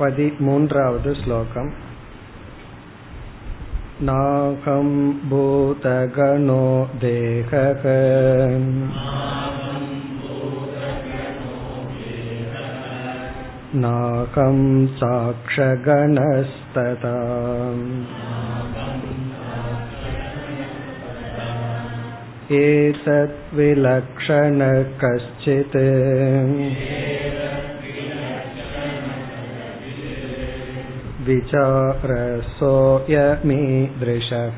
पतिमून्त्रावद् श्लोकम् नाहं भूतगणो देहः नाकं साक्षगणस्तता एतद्विलक्षण कश्चित् विचारसोऽयमीदृशः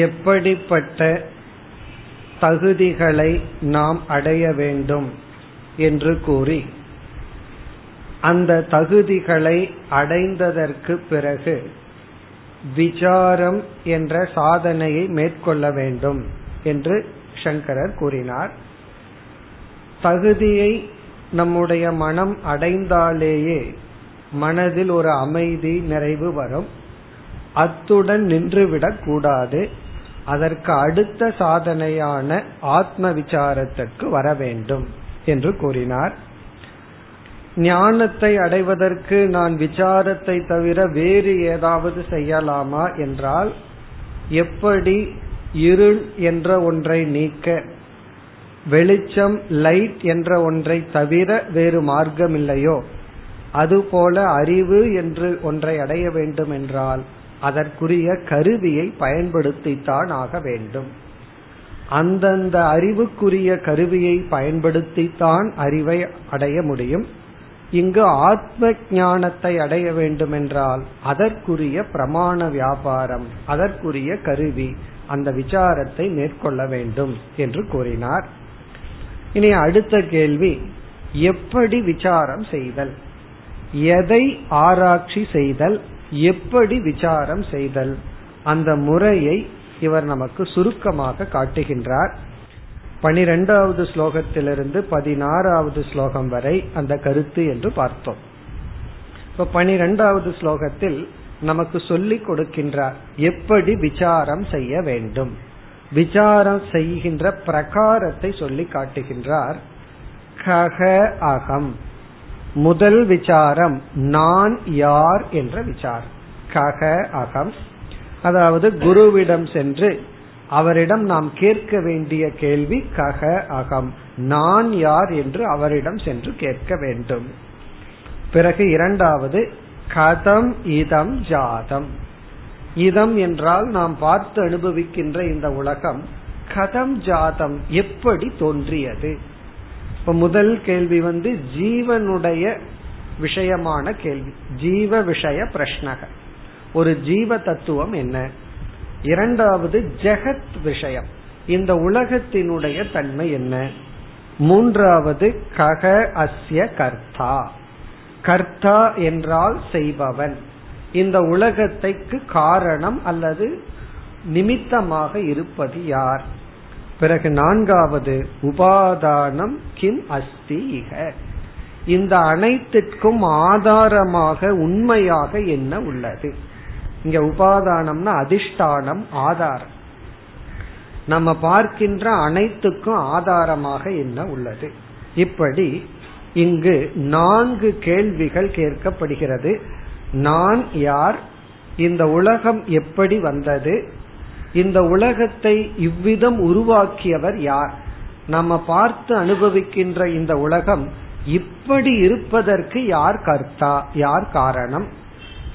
எப்படிப்பட்ட தகுதிகளை நாம் அடைய வேண்டும் என்று கூறி அந்த தகுதிகளை அடைந்ததற்கு பிறகு விசாரம் என்ற சாதனையை மேற்கொள்ள வேண்டும் என்று சங்கரர் கூறினார் தகுதியை நம்முடைய மனம் அடைந்தாலேயே மனதில் ஒரு அமைதி நிறைவு வரும். அத்துடன் நின்றுவிடக் கூடாது. அதற்கு அடுத்த சாதனையான ஆத்ம விசாரத்திற்கு வர வேண்டும் என்று கூறினார். ஞானத்தை அடைவதற்கு நான் விசாரத்தை தவிர வேறு ஏதாவது செய்யலாமா? என்றால் எப்படி இருள் என்ற ஒன்றை நீக்க வெளிச்சம் லைட் என்ற ஒன்றை தவிர வேறு மார்க்கம் இல்லையோ அதுபோல அறிவு என்று ஒன்றை அடைய வேண்டும் என்றால் அதற்குரிய கருவியை பயன்படுத்தித்தான் ஆக வேண்டும். அந்தந்த அறிவுக்குரிய கருவியை பயன்படுத்தித்தான் அறிவை அடைய முடியும். இங்கு ஆத்ம ஞானத்தை அடைய வேண்டுமென்றால் அதற்குரிய பிரமாண வியாபாரம் அதற்குரிய கருவி அந்த விசாரத்தை மேற்கொள்ள வேண்டும் என்று கூறினார். இனி அடுத்த கேள்வி எப்படி விசாரம் செய்தல்? எதை ஆராய்ச்சி செய்தல்? எப்படி விசாரம் செய்தல்? அந்த முறையை இவர் நமக்கு சுருக்கமாக காட்டுகின்றார். பனிரெண்டாவது ஸ்லோகத்திலிருந்து பதினாறாவது ஸ்லோகம் வரை அந்த கருத்து என்று பார்த்தோம். இப்ப பனிரெண்டாவது ஸ்லோகத்தில் நமக்கு சொல்லிக் கொடுக்கின்றார். எப்படி விசாரம் செய்ய வேண்டும்? விசாரம் செய்கின்ற பிரகாரத்தை சொல்லி காட்டுகின்றார். கக அகம். முதல் விசாரம் நான் யார் என்ற விசாரம். கக அகம். அதாவது குருவிடம் சென்று அவரிடம் நாம் கேட்க வேண்டிய கேள்வி கக அகம். நான் யார் என்று அவரிடம் சென்று கேட்க வேண்டும். பிறகு இரண்டாவது கதம் இதம் ஜாதம். இதம் என்றால் நாம் பார்த்து அனுபவிக்கின்ற இந்த உலகம். கதம் ஜாதம் எப்படி தோன்றியது? இப்ப முதல் கேள்வி வந்து ஜீவனுடைய விஷயமான கேள்வி. ஜீவ விஷய பிரஷ்னக. ஒரு ஜீவ தத்துவம் என்ன? இரண்டாவது ஜெகத் விஷயம். இந்த உலகத்தினுடைய தன்மை என்ன? மூன்றாவது கக அஸ்ய கர்த்தா. கர்த்தா என்றால் செய்பவன். இந்த உலகத்தைக்கு காரணம் அல்லது நிமித்தமாக இருப்பது யார்? பிறகு நான்காவது உபாதானம் கிம் அஸ்தி இக. இந்த அனைத்திற்கும் ஆதாரமாக உண்மையாக என்ன உள்ளது? இங்க உபாதானம்னா அதிஷ்டானம் ஆதாரம். நம்ம பார்க்கின்ற அனைத்துக்கும் ஆதாரமாக என்ன உள்ளது? இப்படி இங்கு நான்கு கேள்விகள் கேட்கப்படுகிறது. நான் யார்? இந்த உலகம் எப்படி வந்தது? இந்த உலகத்தை இவ்விதம் உருவாக்கியவர் யார்? நம்ம பார்த்து அனுபவிக்கின்ற இந்த உலகம் இப்படி இருப்பதற்கு யார் கர்த்தா? யார் காரணம்?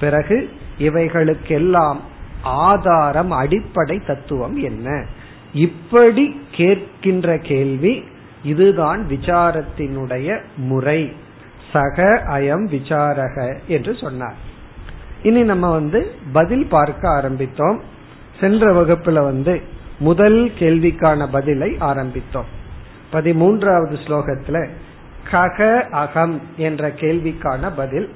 பிறகு இவைகளுக்கெல்லாம் ஆதாரம் அடிப்படை தத்துவம் என்ன? இப்படி கேட்கின்ற கேள்வி இதுதான் விசாரத்தினுடைய முறை. சக அயம் விசாரக என்று சொன்னார். இனி நம்ம வந்து பதில் பார்க்க ஆரம்பித்தோம். சென்ற வகுப்புல வந்து முதல் கேள்விக்கான பதிலை ஆரம்பித்தோம். பதிமூன்றாவது ஸ்லோகத்துல கக அகம் என்ற கேள்விக்கான பதில்.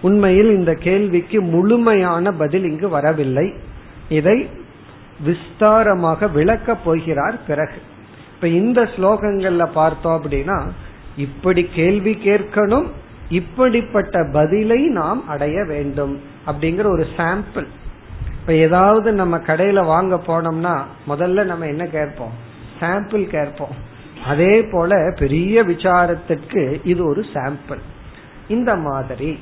உண்மையில் இந்த கேள்விக்கு முழுமையான பதில் இங்கு வரவில்லை. இதை விஸ்தாரமாக விளக்கப் போகிறார் பிறகு. இப்ப இந்த ஸ்லோகங்கள்ல பார்த்தோம் அப்படின்னா இப்படி கேள்வி கேட்கணும் இப்படிப்பட்ட பதிலை நாம் அடைய வேண்டும் அப்படிங்கிற ஒரு சாம்பிள் இப்ப ஏதாவது நம்ம கடையில வாங்க போனோம்னா முதல்ல நம்ம என்ன கேட்போம்? சாம்பிள் கேட்போம். அதே போல பெரிய விசாரத்திற்கு இது ஒரு சாம்பிள் இந்த மாதிரி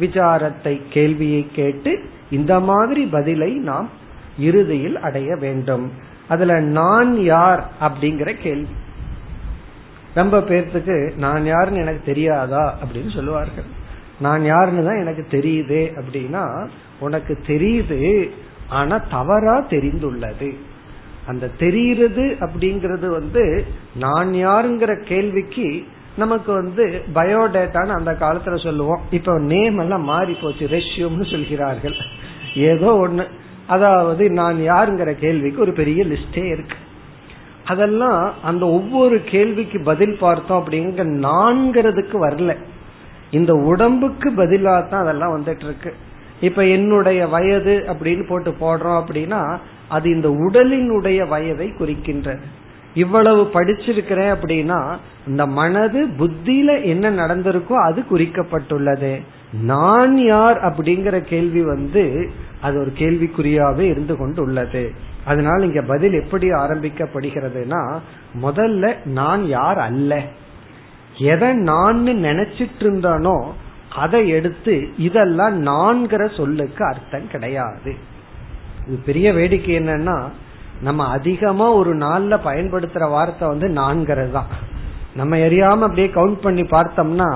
விசாரத்தை கேள்வியை கேட்டு இந்த மாதிரி பதிலை நாம் இறுதியில் அடைய வேண்டும். அதுல நான் யார் அப்படிங்கிற கேள்வி. ரொம்ப பேர்த்துக்கு நான் யாருன்னு எனக்கு தெரியாதா அப்படின்னு சொல்லுவார்கள். நான் யாருன்னு தான் எனக்கு தெரியுது அப்படின்னா உனக்கு தெரியுது ஆனா தவறா தெரிந்துள்ளது. அந்த தெரியுறது அப்படிங்கறது வந்து நான் யாருங்கிற கேள்விக்கு நமக்கு வந்து பயோடேட்டான்னு அந்த காலத்துல சொல்லுவோம். இப்ப நேம் எல்லாம் மாறி போச்சு ரெஷ்யூம்னு சொல்கிறார்கள். ஏதோ ஒண்ணு. அதாவது நான் யாருங்கிற கேள்விக்கு ஒரு பெரிய லிஸ்டே இருக்கு. அதெல்லாம் அந்த ஒவ்வொரு கேள்விக்கு பதில் பார்த்தோம் அப்படிங்க நான்கிறதுக்கு வரல. இந்த உடம்புக்கு பதிலாக தான் அதெல்லாம் வந்துட்டு இருக்கு இப்ப என்னுடைய வயது அப்படின்னு போட்டு போடுறோம் அப்படின்னா அது இந்த உடலினுடைய வயதை குறிக்கின்றது. இவ்வளவு படிச்சிருக்கிறேன் அப்படின்னா இந்த மனது புத்தியில என்ன நடந்திருக்கோ அது குறிக்கப்பட்டுள்ளது. நான் யார் அப்படிங்கிற கேள்வி வந்து அது ஒரு கேள்விக்குறியாவே இருந்து கொண்டு உள்ளது அதனால இங்க பதில் எப்படி ஆரம்பிக்கப்படுகிறதுனா முதல்ல நான் யார் அல்ல. எதை நான் நினைச்சிட்டு இருந்தானோ அதை எடுத்து இதெல்லாம் நான்கிற சொல்லுக்கு அர்த்தம் கிடையாது. இது பெரிய வேடிக்கை என்னன்னா நம்ம அதிகமா ஒரு நாள்ல பயன்படுத்துற வார்த்தை வந்து நான்கிறது தான் நம்ம எரியாம அப்படியே கவுண்ட் பண்ணி பார்த்தோம்னா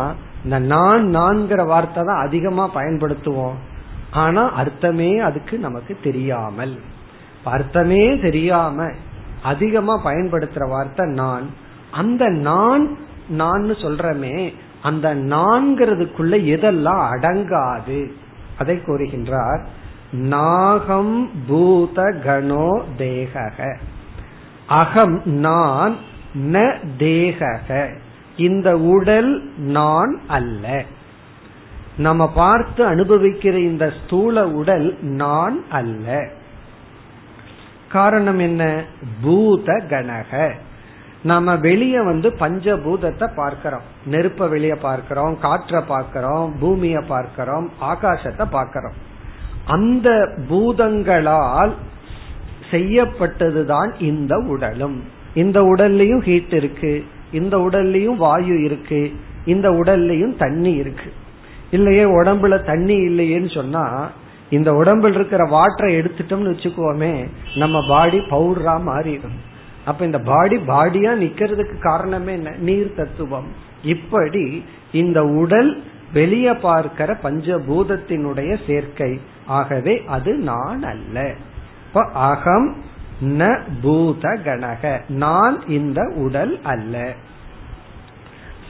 இந்த நான் நான்கிற வார்த்தை தான் அதிகமா பயன்படுத்துவோம். ஆனா அர்த்தமே அதுக்கு நமக்கு தெரியாமல். அர்த்தமே தெரியாம அதிகமா பயன்படுத்துற வார்த்தை நான். அந்த நான் நான் சொல்றமே அந்த நான்கிறதுக்குள்ள எதெல்லாம் அடங்காது? அதை கூறுகின்றார் நாகம் பூத கணோ தேகக. அகம் நான் ந தேகக. இந்த உடல் நான் அல்ல. நம்ம பார்த்து அனுபவிக்கிற இந்த ஸ்தூல உடல் நான் அல்ல. காரணம் என்ன? பூத கணக நம்ம வெளிய வந்து பஞ்சபூதத்தை பார்க்கிறோம். நெருப்ப வெளிய பார்க்கிறோம் காற்ற பார்க்கிறோம் பூமிய பார்க்கிறோம் ஆகாசத்தை பார்க்கிறோம். அந்த பூதங்களால் செய்யப்பட்டதுதான் இந்த உடலும். இந்த உடல்லையும் ஹீட் இருக்கு. இந்த உடல்லையும் வாயு இருக்கு. இந்த உடல்லையும் தண்ணி இருக்கு. இல்லையே உடம்புல தண்ணி இல்லையேன்னு சொன்னா இந்த உடம்புல இருக்கிற வாட்டரை எடுத்துட்டோம்னு வச்சுக்கோமே நம்ம பாடி பவுடரா மாறிடும். அப்ப இந்த பாடி பாடியா நிக்கிறதுக்கு காரணமே என்ன? நீர் தத்துவம். இப்படி இந்த உடல் வெளியே பார்க்கிற பஞ்சபூதத்தினுடைய சேர்க்கை ஆகவே அது நான் அல்ல. இப்ப அகம் ந பூத கணக நான் இந்த உடல் அல்ல.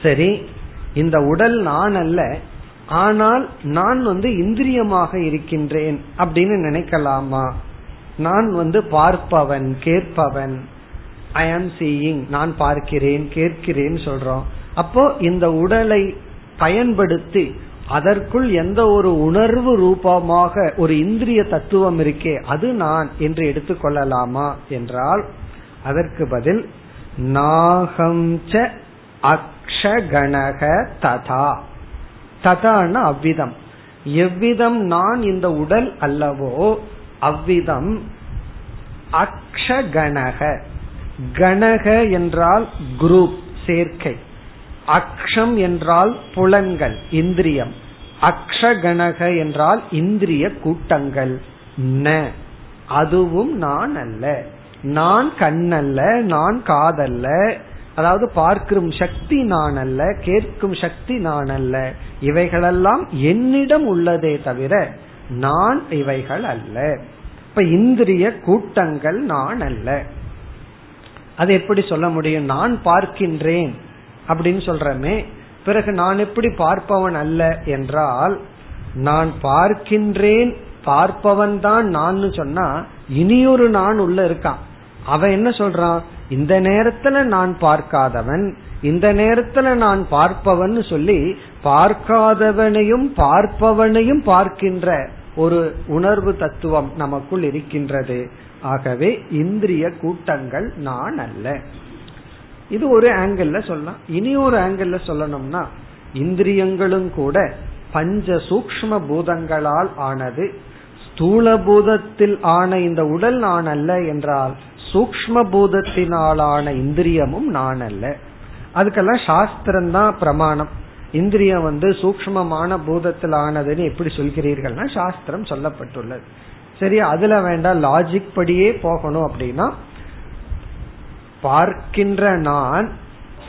சரி இந்த உடல் நான் அல்ல. ஆனால் நான் வந்து இந்திரியமாக இருக்கின்றேன் அப்படின்னு நினைக்கலாமா? நான் வந்து பார்ப்பவன் கேட்பவன். ஐ ஆம் சீயிங் நான் பார்க்கிறேன் கேட்கிறேன் சொல்றோம். அப்போ இந்த உடலை பயன்படுத்தி அதற்குள் எந்த ஒரு உணர்வு ரூபமாக ஒரு இந்திரிய தத்துவம் இருக்கே அது நான் என்று எடுத்துக்கொள்ளலாமா என்றால் அதற்கு பதில் நாகம் ச அக்ஷகணக ததா. ததான அவ்விதம். எவ்விதம் நான் இந்த உடல் அல்லவோ அவ்விதம் அக்ஷகணக கணக என்றால் குரூப் சேர்க்கை. அக்ஷம் என்றால் புலன்கள் இந்திரியம். அக்ஷகணக என்றால் இந்திரிய கூட்டங்கள். ந அதுவும் நான் அல்ல. நான் கண்ணல்ல நான் காதல்ல. அதாவது பார்க்கும் சக்தி நான் அல்ல கேட்கும் சக்தி நான் அல்ல. இவைகளெல்லாம் என்னிடம் உள்ளதே தவிர நான் இவைகள் அல்ல. இப்ப இந்திரிய கூட்டங்கள் நான் அல்ல. அது எப்படி சொல்ல முடியும்? நான் பார்க்கின்றேன். அப்படின்னு சொல்றமே. பிறகு நான் எப்படி பார்ப்பவன் அல்ல என்றால் நான் பார்க்கின்றேன் பார்ப்பவன் தான் நான் சொன்னா இனியொரு நான் உள்ள இருக்கான். அவன் என்ன சொல்றான்? இந்த நேரத்துல நான் பார்க்காதவன் இந்த நேரத்துல நான் பார்ப்பவன் சொல்லி பார்க்காதவனையும் பார்ப்பவனையும் பார்க்கின்ற ஒரு உணர்வு தத்துவம் நமக்குள் இருக்கின்றது. ஆகவே இந்திரிய கூட்டங்கள் நான் அல்ல. இது ஒரு ஆங்கிள் சொல்லலாம். இனி ஒரு ஆங்கிள் சொல்லணும்னா இந்திரியங்களும் கூட பஞ்ச சூக்ம பூதங்களால் ஆனது ஸ்தூல பூதத்தில் ஆன இந்த உடல் நான் அல்ல என்றால் சூக்ம பூதத்தினாலான இந்திரியமும் நான் அல்ல. அதுக்கெல்லாம் சாஸ்திரம் தான் பிரமாணம். இந்திரியம் வந்து சூக்மமான பூதத்தில் ஆனதுன்னு எப்படி சொல்கிறீர்கள்னா சாஸ்திரம் சொல்லப்பட்டுள்ளது. சரி அதுல வேண்டாம் லாஜிக் படியே போகணும் அப்படின்னா பார்க்கின்ற நான்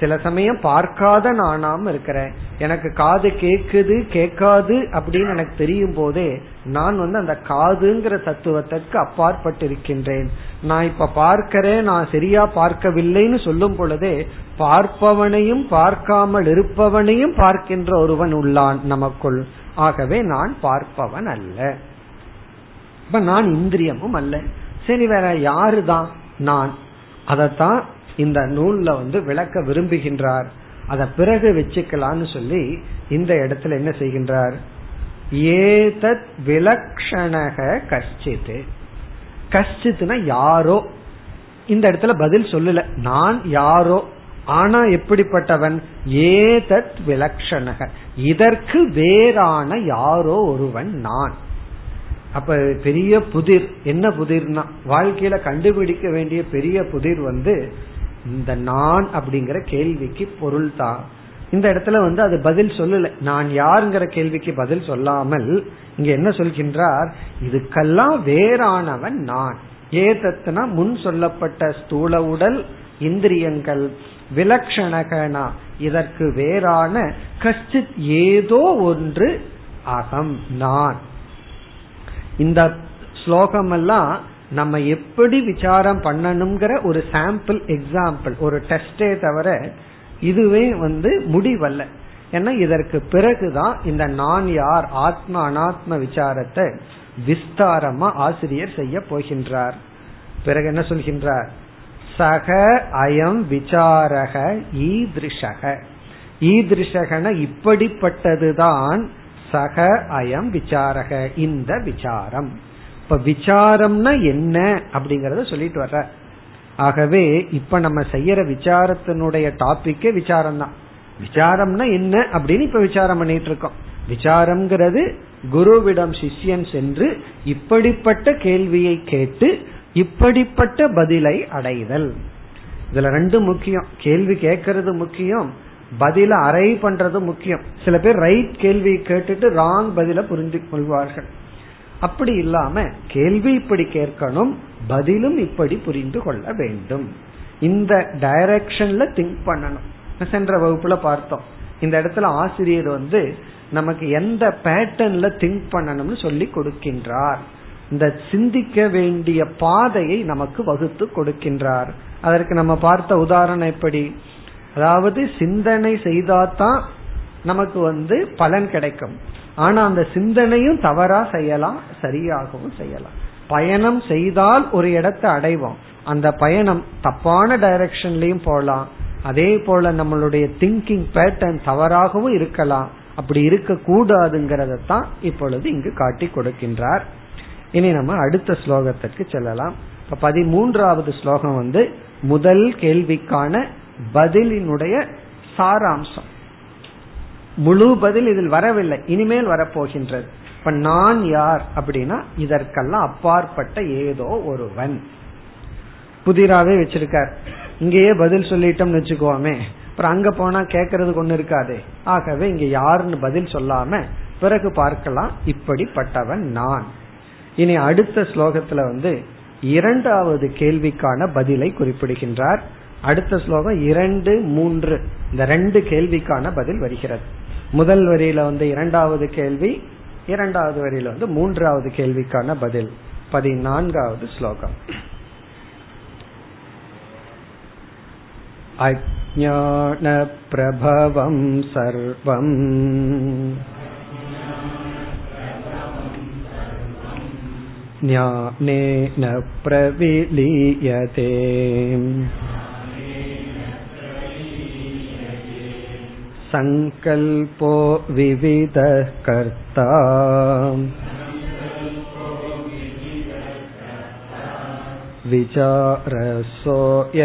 சில சமயம் பார்க்காத நானாம இருக்கிறேன். எனக்கு காது கேக்குது கேட்காது அப்படின்னு எனக்கு தெரியும் போதே நான் வந்து அந்த காதுங்கிற தத்துவத்திற்கு அப்பாற்பட்டிருக்கின்றேன். நான் இப்ப பார்க்கிறேன் நான் சரியா பார்க்கவில்லைன்னு சொல்லும் பொழுதே பார்ப்பவனையும் பார்க்காமல் இருப்பவனையும் பார்க்கின்ற ஒருவன் உள்ளான் நமக்குள். ஆகவே நான் பார்ப்பவன் அல்ல. இப்ப நான் இந்திரியமும் அல்ல. சரி வேற யாருதான்? நான். அதைத்தான் இந்த நூல்ல வந்து விளக்க விரும்புகின்றார். அத பிறகு வச்சுக்கலான்னு சொல்லி இந்த இடத்துல என்ன செய்கின்றார்? ஏதத் விலக்ஷணக கஷ்டித்து கஷ்டித்துனா யாரோ. இந்த இடத்துல பதில் சொல்லல. நான் யாரோ. ஆனா எப்படிப்பட்டவன்? ஏதத் விலக்ஷணக. இதற்கு வேறான யாரோ ஒருவன் நான். அப்ப பெரிய புதிர் என்ன புதிர்னா வாழ்க்கையில கண்டுபிடிக்க வேண்டிய பெரிய புதிர் வந்து இந்த நான் அப்படிங்கிற கேள்விக்கு பொருள் தான் இந்த இடத்துல வந்து அது பதில் சொல்லல. நான் யாருங்கிற கேள்விக்கு பதில் சொல்லாமல் இங்க என்ன சொல்கின்றார்? இதுக்கெல்லாம் வேறானவன் நான். ஏதத்துனா முன் சொல்லப்பட்ட ஸ்தூல உடல் இந்திரியங்கள் விலக்ஷணகனா இதற்கு வேறான கஷ்டித் ஏதோ ஒன்று அகம் நான். இந்த ஸ்லோகம் எல்லாம் நம்ம எப்படி விசாரம் பண்ணணுங்கிற ஒரு சாம்பிள் எக்ஸாம்பிள் ஒரு டெஸ்டே தவிர இதுவே வந்து முடிவல்ல. ஏன்னா இதற்கு பிறகுதான் இந்த நான் யார் ஆத்ம அனாத்ம விசாரத்தை விஸ்தாரமா ஆசிரியர் செய்ய போகின்றார். பிறகு என்ன சொல்கின்றார்? சக அயம் விசாரக ஈதிருஷக. ஈதிருஷகன இப்படிப்பட்டதுதான் சக அயம் விசாரக இந்த விசாரம். இப்ப விசாரம்னா என்ன அப்படிங்கறத சொல்லிட்டு வர்ற. ஆகவே இப்ப நம்ம செய்யற விசாரத்தினுடைய டாபிக்கே விசாரம் தான் விசாரம்னா என்ன அப்படின்னு இப்ப விசாரம் பண்ணிட்டு இருக்கோம். விசாரம்ங்கிறது குருவிடம் சிஷ்யன் சென்று இப்படிப்பட்ட கேள்வியை கேட்டு இப்படிப்பட்ட பதிலை அடைதல். இதுல ரெண்டு முக்கியம். கேள்வி கேட்கறது முக்கியம். பதில அரை பண்றது முக்கியம். சில பேர் ரைட் கேள்வி கேட்டுட்டு ராங் பதில புரிந்து கொள்வார்கள். அப்படி இல்லாம கேள்வி இப்படி கேட்கணும் பதிலும் இப்படி புரிந்து கொள்ள வேண்டும். இந்த டைரக்ஷன்ல திங்க் பண்ணணும். சென்ற வகுப்புல பார்த்தோம். இந்த இடத்துல ஆசிரியர் வந்து நமக்கு எந்த பேட்டர்ன்ல திங்க் பண்ணணும்னு சொல்லி கொடுக்கின்றார். இந்த சிந்திக்க வேண்டிய பாதையை நமக்கு வகுத்து கொடுக்கின்றார். அதற்கு நம்ம பார்த்த உதாரணம் எப்படி? அதாவது சிந்தனை செய்தாதான் நமக்கு வந்து பலன் கிடைக்கும். ஆனா அந்த சிந்தனையும் தவறா செய்யலாம் சரியாகவும் செய்யலாம். பயணம் செய்தால் ஒரு இடத்தை அடைவோம். அந்த பயணம் தப்பான டைரக்ஷன்லயும் போகலாம். அதே போல நம்மளுடைய திங்கிங் பேட்டர்ன் தவறாகவும் இருக்கலாம். அப்படி இருக்க கூடாதுங்கிறதான் இப்பொழுது இங்கு காட்டி கொடுக்கின்றார். இனி நம்ம அடுத்த ஸ்லோகத்திற்கு செல்லலாம். இப்ப பதிமூன்றாவது ஸ்லோகம் வந்து முதல் கேள்விக்கான பதிலினுடைய சாராம்சம். முழு பதில் இதில் வரவில்லை. இனிமேல் வரப்போகின்றது. இப்ப நான் யார் அப்படின்னா இதற்கெல்லாம் அப்பாற்பட்ட ஏதோ ஒருவன். புதிராவே வச்சிருக்கார். இங்கேயே பதில் சொல்லிட்டோம்னு வச்சுக்கோமே. அப்புறம் அங்க போனா கேட்கறது ஒண்ணு இருக்காதே. ஆகவே இங்க யாருன்னு பதில் சொல்லாம பிறகு பார்க்கலாம். இப்படிப்பட்டவன் நான். இனி அடுத்த ஸ்லோகத்துல வந்து இரண்டாவது கேள்விக்கான பதிலை குறிப்பிடுகின்றார். அடுத்த ஸ்லோகம் இரண்டு மூன்று இந்த ரெண்டு கேள்விக்கான பதில் வருகிறது முதல் வரியில வந்து இரண்டாவது கேள்வி இரண்டாவது வரியில வந்து மூன்றாவது கேள்விக்கான பதில் பதினான்காவது ஸ்லோகம் अज्ञानप्रभवं सर्वम् ज्ञानेन प्रविलीयते सङ्कल्पो विविधः कर्ता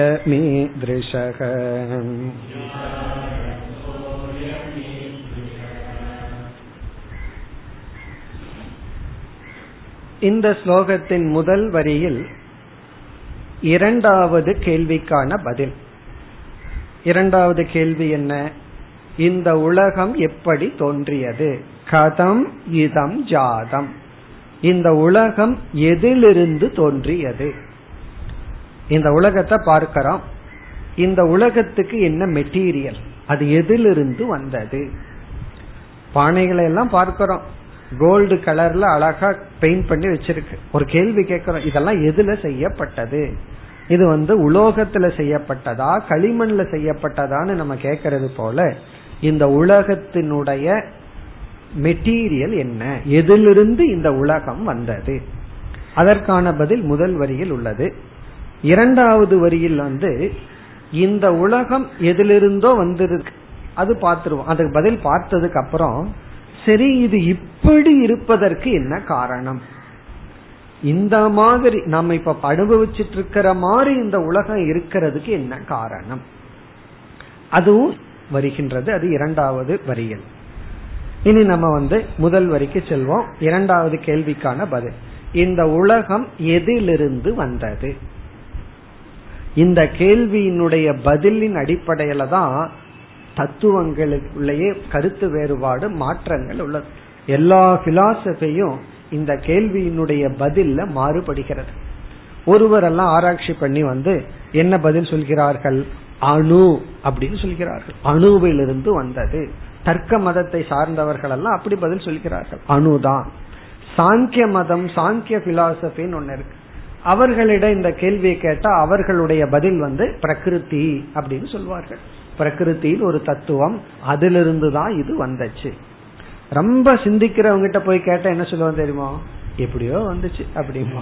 विचारसोऽयमीदृशः இந்த ஸ்லோகத்தின் முதல் வரியில் இரண்டாவது கேள்விக்கான பதில் இரண்டாவது கேள்வி என்ன இந்த உலகம் எப்படி தோன்றியது? கதம் இதம் ஜாதம். இந்த உலகம் எதிலிருந்து தோன்றியது? இந்த உலகத்தை பார்க்கிறோம். இந்த உலகத்துக்கு என்ன மெட்டீரியல் அது எதிலிருந்து வந்தது? பானைகளை எல்லாம் பார்க்கிறோம். கோல்டு கலர்ல அழகா பெயிண்ட் பண்ணி வச்சிருக்கு. ஒரு கேள்வி கேட்கிறோம். இதெல்லாம் எதுல செய்யப்பட்டது? இது வந்து உலோகத்துல செய்யப்பட்டதா? களிமண்ல செய்யப்பட்டதான்னு நம்ம கேட்கறது போல இந்த உலகத்தினுடைய மெட்டீரியல் என்ன? எதிலிருந்து இந்த உலகம் வந்தது? அதற்கான பதில் முதல் வரியில் உள்ளது. இரண்டாவது வரியில் வந்து இந்த உலகம் எதிலிருந்தோ வந்திருக்கு. அது பார்த்துருவோம். அதுக்கு பதில் பார்த்ததுக்கு அப்புறம் சரி இது இப்படி இருப்பதற்கு என்ன காரணம்? இந்த மாதிரி நம்ம இப்ப அனுபவிச்சுட்டு இருக்கிற மாதிரி இந்த உலகம் இருக்கிறதுக்கு என்ன காரணம்? அதுவும் வருகின்றது. அது இரண்டாவது வரியில் இனி நம்ம வந்து முதல் வரிக்கு செல்வோம். இரண்டாவது கேள்விக்கான பதில். இந்த உலகம் எதிலிருந்து வந்தது? இந்த கேள்வியினுடைய பதிலின் அடிப்படையில தான் தத்துவங்களுக்குள்ளேயே கருத்து வேறுபாடு மாற்றங்கள் உள்ளது. எல்லா பிலாசபியும் இந்த கேள்வியினுடைய பதில்ல மாறுபடுகிறது. ஒருவர் எல்லாம் ஆராய்ச்சி பண்ணி வந்து என்ன பதில் சொல்கிறார்கள்? அணு அப்படின்னு சொல்கிறார்கள். அணுவிலிருந்து வந்தது. தர்க்க மதத்தை சார்ந்தவர்கள் எல்லாம் அப்படி பதில் சொல்கிறார்கள். அணுதான். சாங்கிய மதம் சாங்கிய பிலாசபின்னு ஒண்ணு இருக்கு. அவர்களிடம் இந்த கேள்வியை கேட்டா அவர்களுடைய பதில் வந்து பிரகிருதி அப்படின்னு சொல்வார்கள். பிரகிருத்தின்னு ஒரு தத்துவம். அதிலிருந்து தான் இது வந்துச்சு. ரொம்ப சிந்திக்கிறவங்கிட்ட போய் கேட்டா என்ன சொல்லுவோம் தெரியுமா? எப்படியோ வந்துச்சு அப்படிமா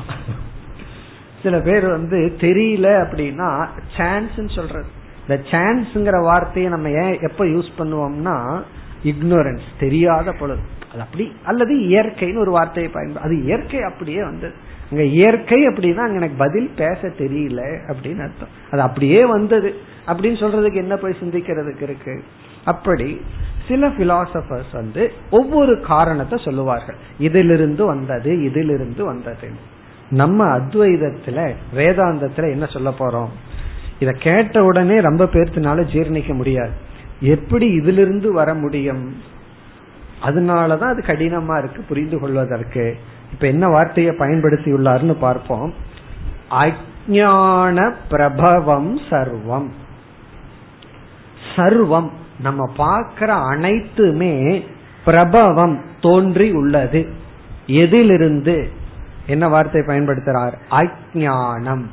சில பேர் வந்து தெரியல அப்படின்னா சான்ஸ் சொல்றது. இந்த சான்ஸ்ங்கிற வார்த்தையை நம்ம ஏன் எப்ப யூஸ் பண்ணுவோம்னா இக்னோரன்ஸ் தெரியாத பொழுது. அது அப்படி அல்லது இயற்கைன்னு ஒரு வார்த்தையை பயன்படு அது இயற்கை அப்படியே வந்தது. அங்க இயற்கை அப்படின்னா அங்க எனக்கு பதில் பேச தெரியல அப்படின்னு அர்த்தம். அது அப்படியே வந்தது. அப்படின்னு சொல்றதுக்கு என்ன போய் சிந்திக்கிறதுக்கு இருக்கு? அப்படி சில பிலாசபர்ஸ் வந்து ஒவ்வொரு காரணத்தை சொல்லுவார்கள். இதிலிருந்து வந்தது இதிலிருந்து வந்தது நம்ம அத்வைதத்துல வேதாந்தத்துல என்ன சொல்ல போறோம்? இத கேட்ட உடனே ரொம்ப பேர்த்தினால ஜீர்ணிக்க முடியாது. எப்படி இதிலிருந்து வர முடியும்? அதனாலதான் அது கடினமா இருக்கு புரிந்து கொள்வதற்கு. இப்ப என்ன வார்த்தையை பயன்படுத்தி உள்ளார்னு பார்ப்போம். அஜான பிரபவம் சர்வம். சர்வம். நம்ம பார்க்கிற அனைத்துமே பிரபவம் தோன்றி உள்ளது. எதிலிருந்து? என்ன வார்த்தை பயன்படுத்துறார்? அஜானம்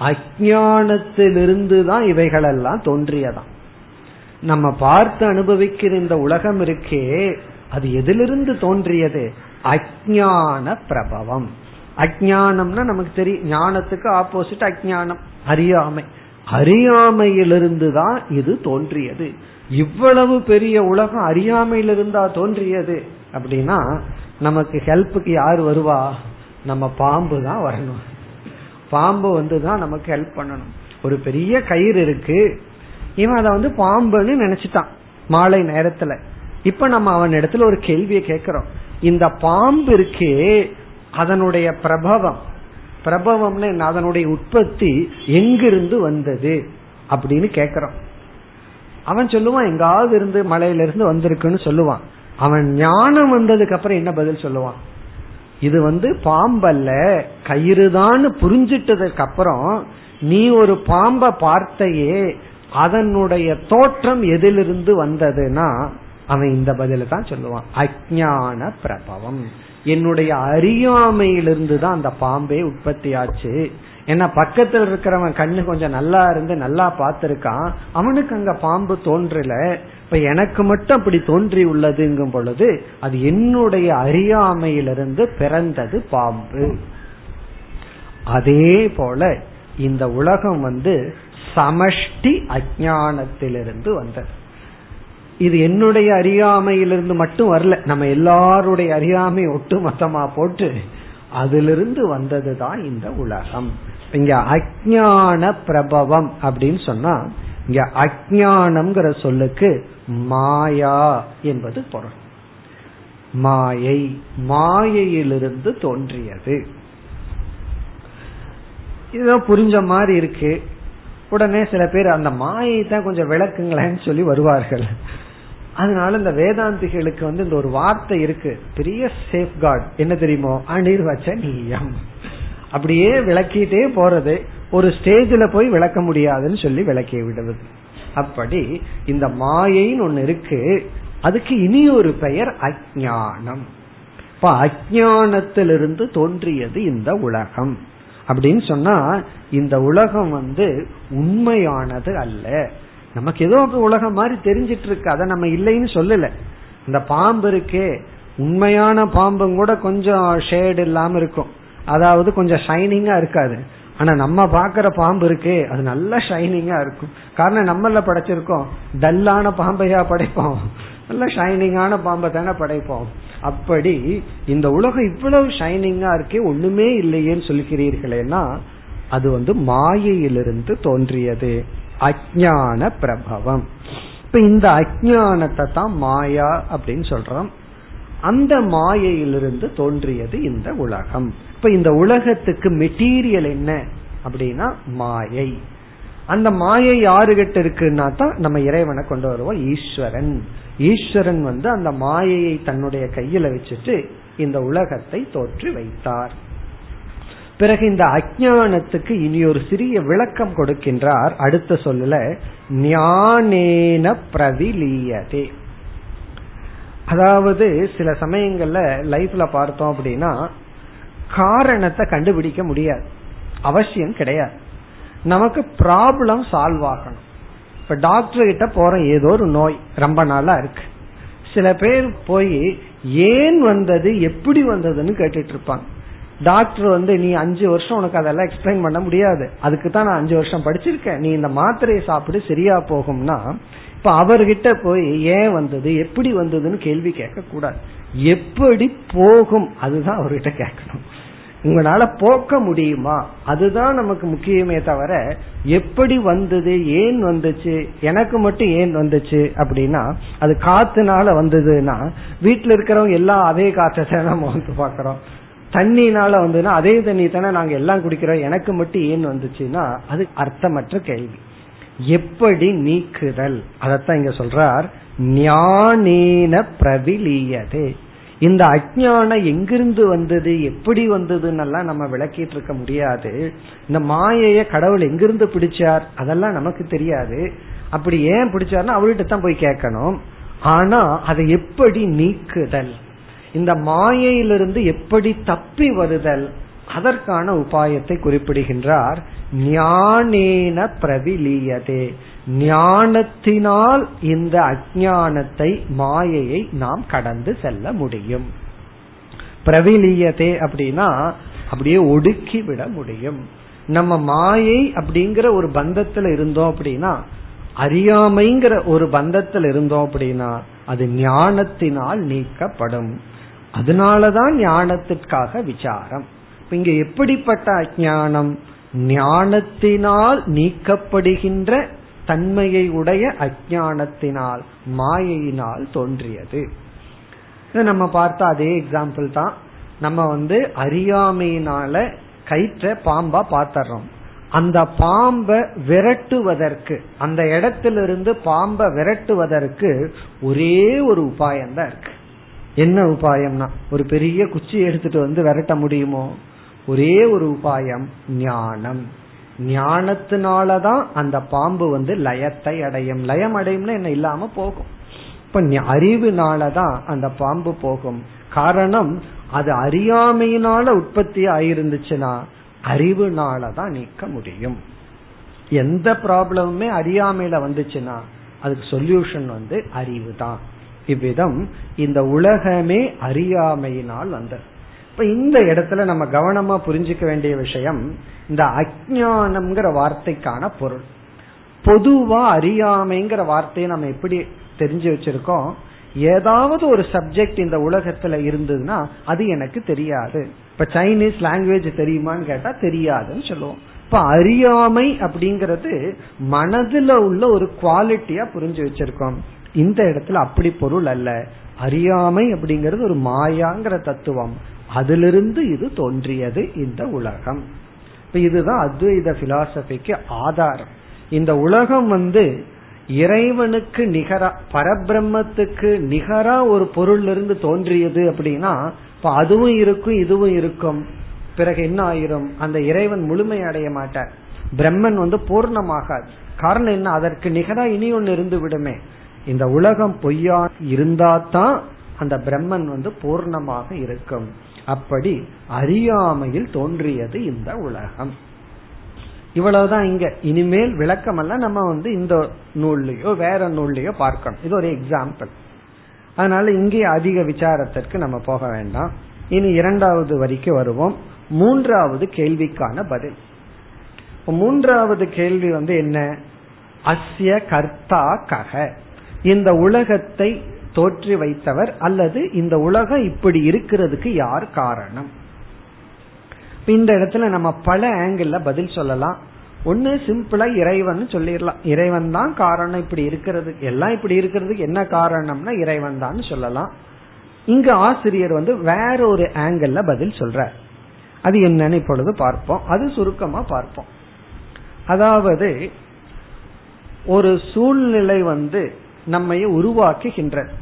அஜானத்திலிருந்து தான் இவைகளெல்லாம் தோன்றியதாம். நம்ம பார்த்து அனுபவிக்கிற இந்த உலகம் இருக்கே அது எதிலிருந்து தோன்றியது? அஜான பிரபவம். அஜானம்னா நமக்கு தெரியும் ஞானத்துக்கு ஆப்போசிட் அஜானம் அறியாமை. அறியாமையிலிருந்து தான் இது தோன்றியது. இவ்வளவு பெரிய உலகம் அறியாமையிலிருந்தா தோன்றியது அப்படின்னா நமக்கு ஹெல்ப்புக்கு யார் வருவா? நம்ம பாம்பு தான் வரணும். பாம்பு வந்து தான் நமக்கு ஹெல்ப் பண்ணணும். ஒரு பெரிய கயிறு இருக்கு. இவன் அதை வந்து பாம்புன்னு நினைச்சிட்டான் மாலை நேரத்துல. இப்ப நம்ம அவன் இடத்துல ஒரு கேள்வியை கேட்கிறோம். இந்த பாம்பு இருக்கே அதனுடைய பிரபவம். பிரபவம்னு என்ன? அதனுடைய உற்பத்தி எங்கிருந்து வந்தது? அப்படின்னு கேக்குறோம் அவன் சொல்லுவான் எங்காவது இருந்து மலையில இருந்து வந்திருக்குன்னு சொல்லுவான். அவன் ஞானம் வந்ததுக்கு அப்புறம் என்ன பதில் சொல்லுவான்? இது வந்து பாம்பல்ல கயிறுதான்னு புரிஞ்சிட்டதுக்கு அப்புறம் நீ ஒரு பாம்ப பார்த்தையே அதனுடைய தோற்றம் எதிலிருந்து வந்ததுன்னா அவன் இந்த பதில தான் சொல்லுவான். அஜான பிரபவம். என்னுடைய அறியாமையிலிருந்து தான் அந்த பாம்பே உற்பத்தி ஆச்சு ஏன்னா பக்கத்தில் இருக்கிறவன் கண்ணு கொஞ்சம் நல்லா இருந்து நல்லா பார்த்திருக்கான் அவனுக்கு அங்க பாம்பு தோன்றல. இப்ப எனக்கு மட்டும் அப்படி தோன்றி உள்ளதுங்கும் பொழுது அது என்னுடைய அறியாமையிலிருந்து பிறந்தது பாம்பு. அதே போல இந்த உலகம் வந்து சமஷ்டி அஜானத்திலிருந்து வந்தது. இது என்னுடைய அறியாமையிலிருந்து மட்டும் வரல நம்ம எல்லாருடைய அறியாமை ஒட்டு மொத்தமா போட்டு அதிலிருந்து வந்ததுதான் இந்த உலகம். இங்க அஜான பிரபவம் அப்படின்னு சொன்னா இங்க அஜானம்ங்கிற சொல்லுக்கு மாயா என்பது பொருள். மாயை மாயையிலிருந்து தோன்றியது. இதுதான் புரிஞ்ச மாதிரி இருக்கு. உடனே சில பேர் அந்த மாயை தான் கொஞ்சம் விளக்குங்களேன்னு சொல்லி வருவார்கள். அதனால இந்த வேதாந்திகளுக்கு வந்து இந்த ஒரு வார்த்தை இருக்கு. பெரிய சேஃப்கார்டு என்ன தெரியுமோ? அனிர்வச்ச நீயம். அப்படியே விளக்கிட்டே போறது ஒரு ஸ்டேஜில் போய் விளக்க முடியாதுன்னு சொல்லி விளக்கி விடுவது அப்படி இந்த மாயைன்னு ஒன்று இருக்கு. அதுக்கு இனி ஒரு பெயர் அஜானம் இப்ப அஜானத்திலிருந்து தோன்றியது இந்த உலகம். அப்படின்னு சொன்னா இந்த உலகம் வந்து உண்மையானது அல்ல. நமக்கு ஏதோ உலகம் மாதிரி தெரிஞ்சிட்டு இருக்கு. அதை நம்ம இல்லைன்னு சொல்லல. இந்த பாம்பு இருக்கே. உண்மையான பாம்பும் கூட கொஞ்சம் ஷேடு இல்லாம இருக்கும். அதாவது கொஞ்சம் ஷைனிங்கா இருக்காது. ஆனா நம்ம பாக்குற பாம்பு இருக்கே அது நல்ல ஷைனிங்கா இருக்கும். காரணம் நம்மள படைச்சிருக்கோம். டல்லான பாம்பையா படைப்போம். நல்ல ஷைனிங்கான பாம்பை தானே படைப்போம். அப்படி இந்த உலகம் இவ்வளவு ஷைனிங்கா இருக்கே ஒண்ணுமே இல்லையேன்னு சொல்கிறீர்களேனா அது வந்து மாயையிலிருந்து தோன்றியது. அஜான பிரபவம். இப்ப இந்த அஜானத்தை தான் மாயா அப்படின்னு சொல்றோம். அந்த மாயையிலிருந்து தோன்றியது இந்த உலகம். இப்ப இந்த உலகத்துக்கு மெட்டீரியல் என்ன அப்படின்னா மாயை. அந்த மாயை யாருகிட்ட இருக்குன்னா தான் நம்ம இறைவனை கொண்டு வருவோம் ஈஸ்வரன். ஈஸ்வரன் வந்து அந்த மாயையை தன்னுடைய கையில வச்சுட்டு இந்த உலகத்தை தோற்றி வைத்தார். பிறகு இந்த அஜானத்துக்கு இனி ஒரு சிறிய விளக்கம் கொடுக்கின்றார். அடுத்த சொல்லல ஞானேன பிரதிலீயதே அதாவது சில சமயங்கள்ல லைஃப்ல பார்த்தோம் அப்படின்னா காரணத்தை கண்டுபிடிக்க முடியாது. அவசியம் கிடையாது. நமக்கு ப்ராப்ளம் சால்வ் ஆகணும். இப்ப டாக்டர் கிட்ட போறோம் ஏதோ ஒரு நோய் ரொம்ப நாளா இருக்கு. சில பேர் போய் ஏன் வந்தது எப்படி வந்ததுன்னு கேட்டுட்டு இருப்பாங்க. டாக்டர் வந்து நீ அஞ்சு வருஷம் உனக்கு அதெல்லாம் எக்ஸ்பிளைன் பண்ண முடியாது. அதுக்கு தான் நான் அஞ்சு வருஷம் படிச்சிருக்கேன். நீ இந்த மாத்திரையை சாப்பிட்டு சரியா போகும்னா இப்ப அவர்கிட்ட போய் ஏன் வந்தது எப்படி வந்ததுன்னு கேள்வி கேட்க கூடாது எப்படி போகும் அதுதான் அவர்கிட்ட கேட்கணும். உங்களால போக்க முடியுமா? அதுதான் நமக்கு முக்கியமே தவிர எப்படி வந்தது ஏன் வந்துச்சு எனக்கு மட்டும் ஏன் வந்துச்சு அப்படின்னா அது காத்துனால வந்ததுன்னா வீட்டுல இருக்கிறவங்க எல்லாம் அதே காற்றை நம்ம வந்து பாக்குறோம் தண்ணினால வந்ததுன்னா அதே தண்ணி தானே நாங்க எல்லாம் குடிக்கிறோம் எனக்கு மட்டும் ஏன் வந்துச்சுன்னா அது அர்த்தமற்ற கேள்வி. எப்படி நீக்குதல்? அதத்தான் இங்க சொல்றார். ஞானேன பிரவிலியதே. இந்த அஜானம் எங்கிருந்து வந்தது? எப்படி வந்ததுன்னு நம்ம விளக்கிட்டு இருக்க முடியாது. இந்த மாயைய கடவுள் எங்கிருந்து பிடிச்சார்? அதெல்லாம் நமக்கு தெரியாது. அப்படி ஏன் பிடிச்சார்னா அவர்கிட்ட தான் போய் கேட்கணும். ஆனா அதை எப்படி நீக்குதல்? இந்த மாயையிலிருந்து எப்படி தப்பி வருதல்? அதற்கான உபாயத்தை குறிப்பிடுகின்றார். ஞானேன பிரவிலியதே. ஞானத்தினால் இந்த அஜானத்தை மாயையை நாம் கடந்து செல்ல முடியும். பிரவிலியதே அப்படின்னா அப்படியே ஒடுக்கி விட முடியும். நம்ம மாயை அப்படிங்கிற ஒரு பந்தத்துல இருந்தோம் அப்படின்னா அறியாமைங்கிற ஒரு பந்தத்தில் இருந்தோம் அப்படின்னா அது ஞானத்தினால் நீக்கப்படும். அதனாலதான் ஞானத்திற்காக விசாரம். இங்க எப்படிப்பட்ட அஜானம் ஞானத்தினால் நீக்கப்படுகின்ற தன்மையை உடைய அஜானத்தினால் மாயையினால் தோன்றியது. நம்ம பார்த்த அதே எக்ஸாம்பிள் தான். நம்ம வந்து அறியாமையினால கயிற்ற பாம்பா பாத்துறோம் அந்த பாம்பை விரட்டுவதற்கு அந்த இடத்திலிருந்து பாம்பை விரட்டுவதற்கு ஒரே ஒரு உபாயம் தான் இருக்கு. என்ன உபாயம்னா ஒரு பெரிய குச்சி எடுத்துட்டு வந்து விரட்ட முடியுமோ? ஒரே ஒரு உபாயம் ஞானம். ஞானத்தினாலதான் அந்த பாம்பு வந்து லயத்தை அடையும். லயம் அடையும்னா என்ன? இல்லாம போகும். இப்ப அறிவுனாலதான் அந்த பாம்பு போகும். காரணம் அது அறியாமையினால உற்பத்தி ஆயிருந்துச்சுன்னா அறிவுனாலதான் நீக்க முடியும். எந்த ப்ராப்ளமுமே அறியாமையில வந்துச்சுன்னா அதுக்கு சொல்யூஷன் வந்து அறிவு தான் இவ்விதம் இந்த உலகமே அறியாமையினால் வந்தது. இப்ப இந்த இடத்துல நம்ம கவனமா புரிஞ்சுக்க வேண்டிய விஷயம் இந்த அஜானம்ங்கிற வார்த்தைக்கான பொருள். பொதுவா அறியாமைங்கிற வார்த்தையை நம்ம எப்படி தெரிஞ்சு வச்சிருக்கோம்? ஏதாவது ஒரு சப்ஜெக்ட் இந்த உலகத்துல இருந்ததுன்னா அது எனக்கு தெரியாது. இப்ப சைனீஸ் லாங்குவேஜ் தெரியுமான்னு கேட்டா தெரியாதுன்னு சொல்லுவோம். இப்ப அறியாமை அப்படிங்கறது மனதுல உள்ள ஒரு குவாலிட்டியா புரிஞ்சு வச்சிருக்கோம். இந்த இடத்துல அப்படி பொருள் அல்ல. அறியாமை அப்படிங்கிறது ஒரு மாயாங்கிற தத்துவம். அதிலிருந்து இது தோன்றியது இந்த உலகம். இதுதான் அத்வைத பிலாசபிக்கு ஆதாரம். இந்த உலகம் வந்து இறைவனுக்கு நிகரா பரபிரம்மத்துக்கு நிகரா ஒரு பொருள் இருந்து தோன்றியது அப்படின்னா இப்ப அதுவும் இருக்கும் இதுவும் இருக்கும். பிறகு என்ன ஆயிரும்? அந்த இறைவன் முழுமை அடைய மாட்டார். பிரம்மன் வந்து பூர்ணமாகாது. காரணம் என்ன? அதற்கு நிகரா இனி ஒன்னு இருந்து விடுமே. இந்த உலகம் பொய்யா இருந்தாதான் அந்த பிரம்மன் வந்து பூர்ணமாக இருக்கும். அப்படி அறியாமையில் தோன்றியது இந்த உலகம். இவ்வளவுதான் இங்க. இனிமேல் விளக்கம் எல்லாம் நம்ம வந்து இந்த நூல்லையோ வேற நூல்லையோ பார்க்கணும். இது ஒரு எக்ஸாம்பிள் அதனால இங்கே அதிக விசாரத்திற்கு நம்ம போக வேண்டாம். இனி இரண்டாவது வரிக்கு வருவோம். மூன்றாவது கேள்விக்கான பதில். மூன்றாவது கேள்வி வந்து என்ன? அஸ்ய கர்த்தா கக இந்த உலகத்தை தோற்றி வைத்தவர் அல்லது இந்த உலகம் இப்படி இருக்கிறதுக்கு யார் காரணம்? இந்த இடத்துல நம்ம பல ஆங்கிள் பதில் சொல்லலாம். ஒன்னு சிம்பிளா இறைவன் சொல்லிடலாம். இறைவன் தான் காரணம் இப்படி இருக்கிறது. எல்லாம் இப்படி இருக்கிறதுக்கு என்ன காரணம்னா இறைவன் தான் சொல்லலாம். இங்க ஆசிரியர் வந்து வேற ஒரு ஆங்கிள் பதில் சொல்றார். அது என்னன்னு இப்பொழுது பார்ப்போம். அது சுருக்கமா பார்ப்போம். அதாவது ஒரு சூழ்நிலை வந்து நம்மை உருவாக்குகின்றது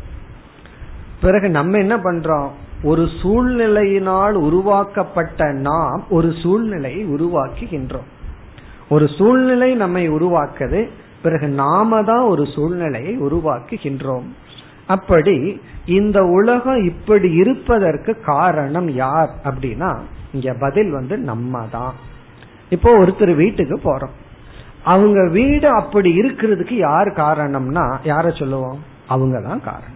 பிறகு நம்ம என்ன பண்றோம்? ஒரு சூழ்நிலையினால் உருவாக்கப்பட்ட நாம் ஒரு சூழ்நிலையை உருவாக்குகின்றோம். ஒரு சூழ்நிலை நம்மை உருவாக்குது பிறகு நாம தான் ஒரு சூழ்நிலையை உருவாக்குகின்றோம். அப்படி இந்த உலகம் இப்படி இருப்பதற்கு காரணம் யார் அப்படின்னா இங்க பதில் வந்து நம்ம தான். இப்போ ஒருத்தர் வீட்டுக்கு போறோம். அவங்க வீடு அப்படி இருக்கிறதுக்கு யார் காரணம்னா யார சொல்லுவோம்? அவங்க தான் காரணம்.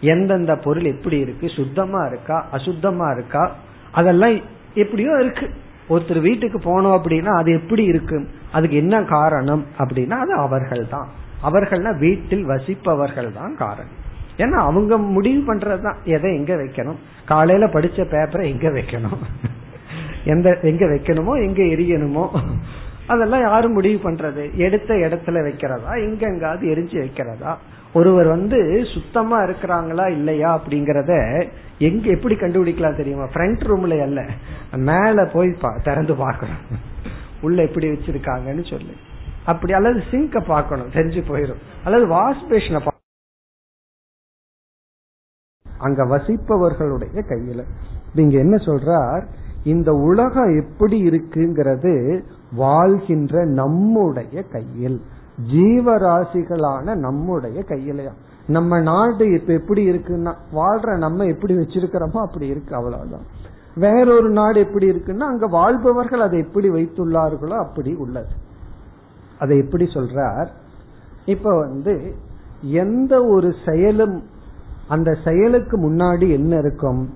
எந்தெந்த பொருள் எப்படி இருக்கு சுத்தமா இருக்கா அசுத்தமா இருக்கா அதெல்லாம் எப்படியோ இருக்கு. ஒருத்தர் வீட்டுக்கு போனோம் அப்படின்னா அது எப்படி இருக்கு அதுக்கு என்ன காரணம் அப்படின்னா அது அவர்கள் தான் அவர்கள்னா வீட்டில் வசிப்பவர்கள் தான் காரணம். ஏன்னா அவங்க முடிவு பண்றதுதான். எதை எங்க வைக்கணும்? காலையில படிச்ச பேப்பரை எங்க வைக்கணும்? எந்த எங்க வைக்கணுமோ எங்க எரியணுமோ? அதெல்லாம் யாரும் முடிவு பண்றது. எடுத்த இடத்துல வைக்கிறதா? எங்கெங்காவது எரிஞ்சு வைக்கிறதா? ஒருவர் வந்து சுத்தமா இருக்கிறாங்களா இல்லையா அப்படிங்கறத எங்க எப்படி கண்டுபிடிக்கலாம் தெரியுமா? ஃப்ரண்ட் ரூம்ல அல்ல. மேல போய் திறந்து பார்க்கணும். உள்ள எப்படி வச்சிருக்காங்கன்னு சொல்லு. அப்படி அல்லது சிங்க பார்க்கணும். தெரிஞ்சு போயிடும் அல்லது வாஷ் பேஷனை அங்க வசிப்பவர்களுடைய கையில. நீங்க என்ன சொல்றார்? இந்த உலகம் எப்படி இருக்குங்கிறது வாழ்கின்ற நம்முடைய கையில். ஜீவராசிகளான நம்முடைய கையிலையா நம்ம நாடு இப்ப எப்படி இருக்குன்னா வாழ்ற நம்ம எப்படி வச்சிருக்கிறோமோ அப்படி இருக்கு அவ்வளவுதான். வேறொரு நாடு எப்படி இருக்குன்னா அங்க வாழ்பவர்கள் அதை எப்படி வைத்துள்ளார்களோ அப்படி உள்ளது. அதை எப்படி சொல்றார்? இப்ப வந்து எந்த ஒரு செயலும் அந்த செயலுக்கு முன்னாடி என்ன இருக்கும்?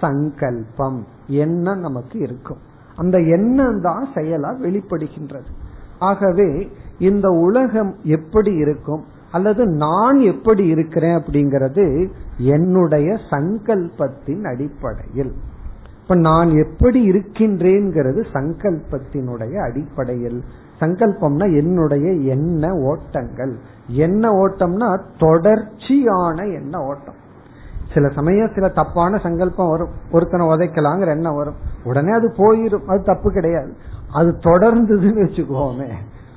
சங்கல்பம். எண்ணம் நமக்கு இருக்கும். அந்த எண்ணம் தான் செயலா வெளிப்படுகின்றது. ஆகவே இந்த உலகம் எப்படி இருக்கும் அல்லது நான் எப்படி இருக்கிறேன் அப்படிங்கிறது என்னுடைய சங்கல்பத்தின் அடிப்படையில். இப்ப நான் எப்படி இருக்கின்றேங்கிறது சங்கல்பத்தினுடைய அடிப்படையில். சங்கல்பம்னா என்னுடைய எண்ண ஓட்டங்கள். என்ன ஓட்டம்னா தொடர்ச்சியான எண்ண ஓட்டம். சில சமயம் சில தப்பான சங்கல்பம் வரும். ஒருத்தனை உதைக்கலாங்கிற எண்ணம் வரும். உடனே அது போயிடும் அது தப்பு கிடையாது. அது தொடர்ந்ததுன்னு வச்சுக்கோமே.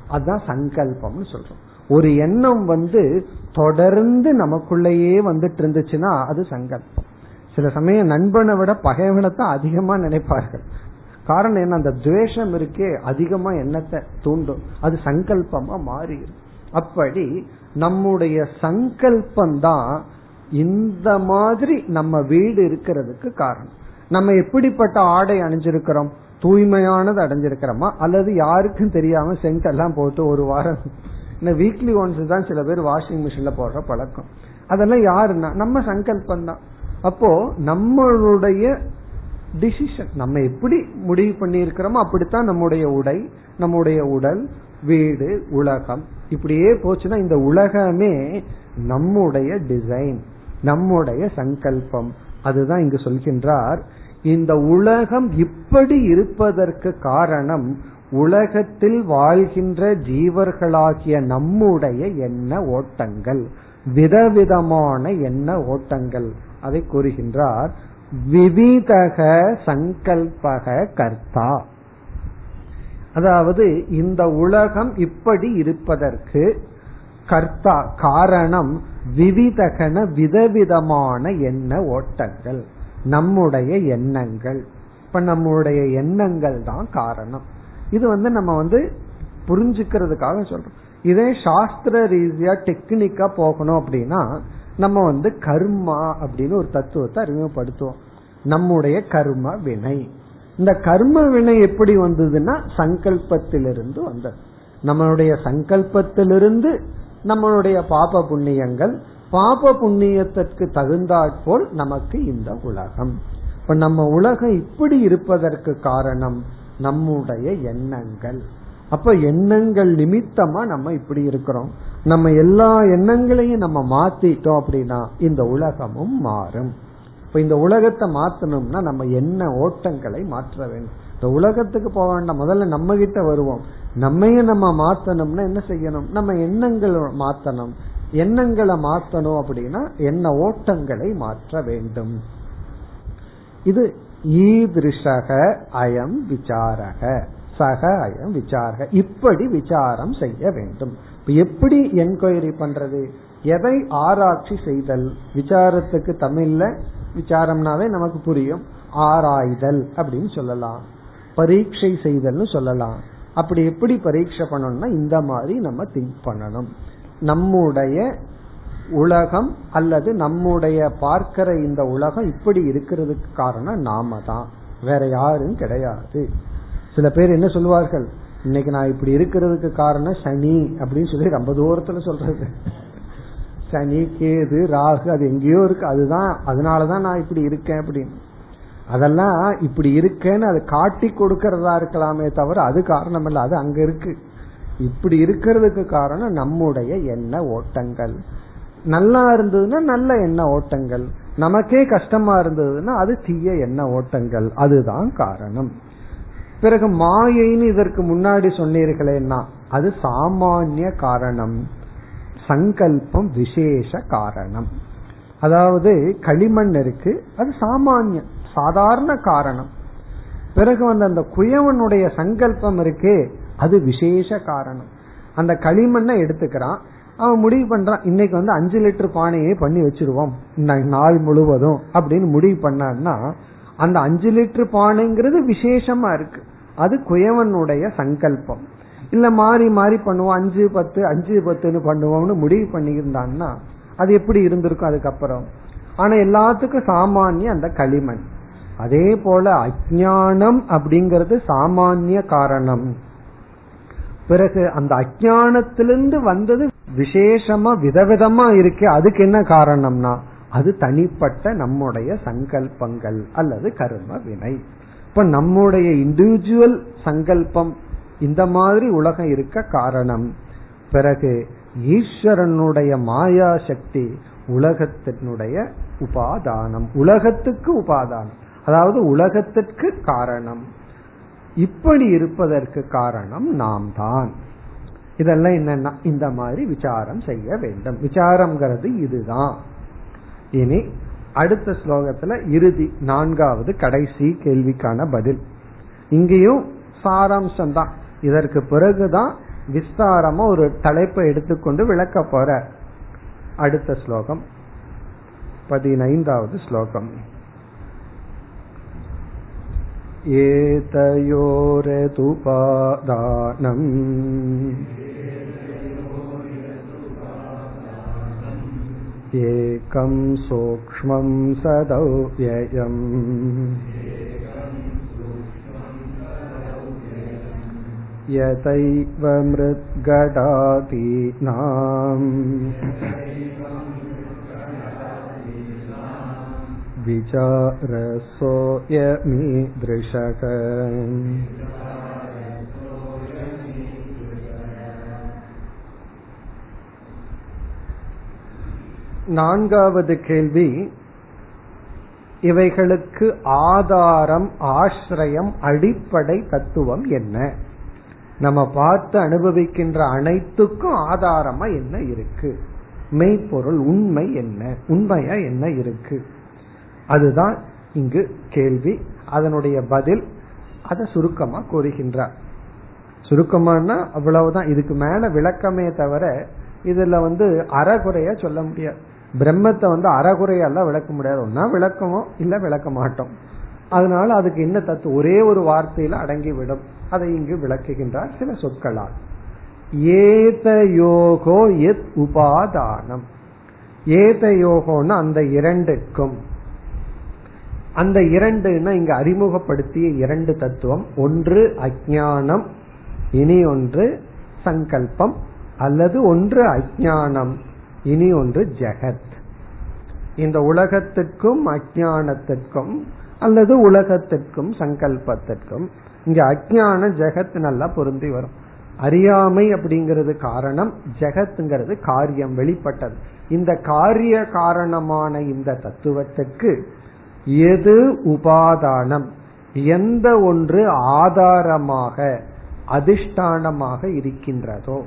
அதுதான் சங்கல்பம்னு சொல்றோம். ஒரு எண்ணம் வந்து தொடர்ந்து நமக்குள்ளேயே வந்துட்டு இருந்துச்சுன்னா அது சங்கல்பம். சில சமயம் நண்பனை விட பகைவனை தான் அதிகமா நினைப்பார்கள். காரணம் என்ன? அந்த துவேஷம் இருக்கே அதிகமா எண்ணத்தை தூண்டும். அது சங்கல்பமா மாறிடும். அப்படி நம்முடைய சங்கல்பம் தான் இந்த மாதிரி நம்ம வீடு இருக்கிறதுக்கு காரணம். நம்ம எப்படிப்பட்ட ஆடை அணிஞ்சிருக்கிறோம்? தூய்மையானது அடைஞ்சிருக்கிறோமா? அல்லது யாருக்கும் தெரியாம செங்கெல்லாம் போட்டு ஒரு வாரம். இந்த வீக்லி ஒன்ஸ் தான் சில பேர் வாஷிங் மிஷின்ல போடுற பழக்கம். அதெல்லாம் யாருன்னா? நம்ம சங்கல்பம் தான். அப்போ நம்மளுடைய டிசிஷன் நம்ம எப்படி முடிவு பண்ணியிருக்கிறோமோ அப்படித்தான் நம்முடைய உடை நம்முடைய உடல் வீடு உலகம். இப்படியே போச்சுன்னா இந்த உலகமே நம்முடைய டிசைன் நம்முடைய சங்கல்பம். அதுதான் இங்கு சொல்கின்றார் இந்த உலகம் இப்படி இருப்பதற்கு காரணம் உலகத்தில் வாழ்கின்ற ஜீவர்களாகிய நம்முடைய எண்ண ஓட்டங்கள் விதவிதமான எண்ண ஓட்டங்கள். அதை கூறுகின்றார் விவிதக சங்கல்பக கர்த்தா. அதாவது இந்த உலகம் இப்படி இருப்பதற்கு கர்த்தா காரணம் விவிதகன விதவிதமான எண்ண ஓட்டங்கள். நம்முடைய எண்ணங்கள். இப்ப நம்முடைய எண்ணங்கள் தான் காரணம். இது வந்து நம்ம வந்து புரிஞ்சுக்கிறதுக்காக சொல்றோம். இதே சாஸ்திர ரீதியா டெக்னிக்கா போகணும் அப்படின்னா நம்ம வந்து கர்மா அப்படின்னு ஒரு தத்துவத்தை அறிமுகப்படுத்துவோம். நம்முடைய கர்ம வினை. இந்த கர்ம வினை எப்படி வந்ததுன்னா சங்கல்பத்திலிருந்து வந்தது. நம்மளுடைய சங்கல்பத்திலிருந்து நம்மளுடைய பாப புண்ணியங்கள் பாப புண்ணியத்திற்கு தகுந்தாற்போல் நமக்கு இந்த உலகம். இப்ப நம்ம உலகம் இப்படி இருப்பதற்கு காரணம் நம்முடைய எண்ணங்கள். அப்ப எண்ணங்கள் நிமித்தமா நம்ம இப்படி இருக்கிறோம். நம்ம எல்லா எண்ணங்களையும் நம்ம மாத்திட்டோம் அப்படின்னா இந்த உலகமும் மாறும். இப்ப இந்த உலகத்தை மாத்தணும்னா நம்ம என்ன ஓட்டங்களை மாற்ற வேண்டும்? இந்த உலகத்துக்கு போக வேண்டாம். முதல்ல நம்ம கிட்ட வருவோம். நம்மையும் நம்ம மாத்தணும்னா என்ன செய்யணும்? நம்ம எண்ணங்கள் மாத்தணும். எண்ணங்களை மாத்தணும் அப்படின்னா எண்ண ஓட்டங்களை மாற்ற வேண்டும். இது ஈதிருஷக அயம் விசாரக. சக அயம் விசாரக. இப்படி விசாரம் செய்ய வேண்டும். எப்படி என்கொயரி பண்றது? எதை ஆராய்ச்சி செய்தல்? விசாரத்துக்கு தமிழ்ல விசாரம்னாவே நமக்கு புரியும். ஆராய்தல் அப்படின்னு சொல்லலாம். பரீட்சை செய்தல்னு சொல்லலாம். அப்படி எப்படி பரீட்சை பண்ணணும்னா இந்த மாதிரி நம்ம திங்க் பண்ணணும். நம்முடைய உலகம் அல்லது நம்முடைய பார்க்கிற இந்த உலகம் இப்படி இருக்கிறதுக்கு காரணம் நாம தான். வேற யாரும் கிடையாது. சில பேர் என்ன சொல்லுவார்கள்? இன்னைக்கு நான் இப்படி இருக்கிறதுக்கு காரணம் சனி அப்படின்னு சொல்லி ரொம்ப தூரத்துல சொல்றது. சனி கேது ராகு அது எங்கேயோ இருக்கு. அதுதான் அதனாலதான் நான் இப்படி இருக்கேன் அப்படின்னு. அதெல்லாம் இப்படி இருக்கேன்னு அது காட்டி கொடுக்கறதா இருக்கலாமே தவிர அது காரணம் இல்ல அது அங்க இருக்கு. இப்படி இருக்கிறதுக்கு காரணம் நம்முடைய எண்ண ஓட்டங்கள். நல்லா இருந்ததுன்னா நல்ல எண்ண ஓட்டங்கள். நமக்கே கஷ்டமா இருந்ததுன்னா அது தீய எண்ண ஓட்டங்கள். அதுதான் காரணம். பிறகு மாயைன்னு இதற்கு முன்னாடி சொன்னீர்களேன்னா அது சாமானிய காரணம். சங்கல்பம் விசேஷ காரணம். அதாவது களிமண் இருக்கு அது சாமானியம். சாதாரண காரணம். பிறகு வந்து அந்த குயவனுடைய சங்கல்பம் இருக்கே அது விசேஷ காரணம். அந்த களிமண்ணை எடுத்துக்கிறான். அவன் முடிவு பண்றான் இன்னைக்கு வந்து அஞ்சு லிட்டர் பானையே பண்ணி வச்சிருவோம். நாள் முழுவதும் அப்படின்னு முடிவு பண்ணான்னா அந்த அஞ்சு லிட்டர் பானைங்கிறது விசேஷமா இருக்கு. அது குயவனுடைய சங்கல்பம். இல்ல மாறி மாறி பண்ணுவோம். அஞ்சு பத்து அஞ்சு பத்துன்னு பண்ணுவோம்னு முடிவு பண்ணியிருந்தான்னா அது எப்படி இருந்திருக்கும் அதுக்கப்புறம்? ஆனா எல்லாத்துக்கும் சாமானிய அந்த களிமண். அதே போல அஜானம் அப்படிங்கிறது சாமானிய காரணம். பிறகு அந்த அஜானத்திலிருந்து வந்தது விசேஷமா விதவிதமா இருக்கு. அதுக்கு என்ன காரணம்னா அது தனிப்பட்ட நம்முடைய சங்கல்பங்கள் அல்லது கர்ம வினை. இப்ப நம்முடைய இண்டிவிஜுவல் சங்கல்பம் இந்த மாதிரி உலகம் இருக்க காரணம். பிறகு ஈஸ்வரனுடைய மாயா சக்தி உலகத்தினுடைய உபாதானம். உலகத்துக்கு உபாதானம். அதாவது உலகத்திற்கு காரணம். இப்படி இருப்பதற்கு காரணம் நாம் தான் இதெல்லாம் என்னன்னா இந்த மாதிரி விசாரம் செய்ய வேண்டும். விசாரம்ங்கிறது இதுதான். இனி அடுத்த ஸ்லோகத்துல இறுதி நான்காவது கடைசி கேள்விக்கான பதில். இங்கேயும் சாராம்சம் தான் இதற்கு பிறகுதான் விஸ்தாரமா ஒரு தலைப்பை எடுத்துக்கொண்டு விளக்க போற. அடுத்த ஸ்லோகம் பதினைந்தாவது ஸ்லோகம். एतयोरतुपादानम् एकं सूक्ष्मं सदव्ययम् यतैव मृद्गडादीनाम् विचारसोऽयमीदृशः நான்காவது கேள்வி இவைகளுக்கு ஆதாரம் ஆசிரியம் அடிப்படை தத்துவம் என்ன நம்ம பார்த்து அனுபவிக்கின்ற அனைத்துக்கும் ஆதாரமா என்ன இருக்கு மெய்ப்பொருள் உண்மை என்ன உண்மையா என்ன இருக்கு அதுதான் இங்கு கேள்வி. அதனுடைய பதில் அதை சுருக்கமா கூறுகின்றார். சுருக்கமானா அவ்வளவுதான். இதுக்கு மேல விளக்கமே தவிர இதுல வந்து அறகுறைய சொல்ல முடியாது. பிரம்மத்தை வந்து அறகுறையெல்லாம் விளக்க முடியாது. ஒன்னா விளக்கமோ இல்ல விளக்க மாட்டோம். அதனால அதுக்கு என்ன தத்துவம்? ஒரே ஒரு வார்த்தையில அடங்கிவிடும். அதை இங்கு விளக்குகின்றார் சில சொற்களால். ஏத யோகோ எத் உபாதானம். ஏத யோகோன்னு அந்த இரண்டுக்கும். அந்த இரண்டுன்னா இங்க அறிமுகப்படுத்திய இரண்டு தத்துவம். ஒன்று அஜானம் இனி ஒன்று சங்கல்பம் அல்லது ஒன்று அஜானம் இனி ஒன்று ஜெகத். இந்த உலகத்துக்கும் அஜானத்திற்கும் அல்லது உலகத்திற்கும் சங்கல்பத்திற்கும் இங்க அஜான ஜெகத் நல்லா பொருந்தி வரும். அறியாமை அப்படிங்கிறது காரணம் ஜெகத்துங்கிறது காரியம் வெளிப்பட்டது. இந்த காரிய காரணமான இந்த தத்துவத்துக்கு எது உபாதானம்? எந்த ஒன்று ஆதாரமாக அதிஷ்டானமாக இருக்கின்றதோ.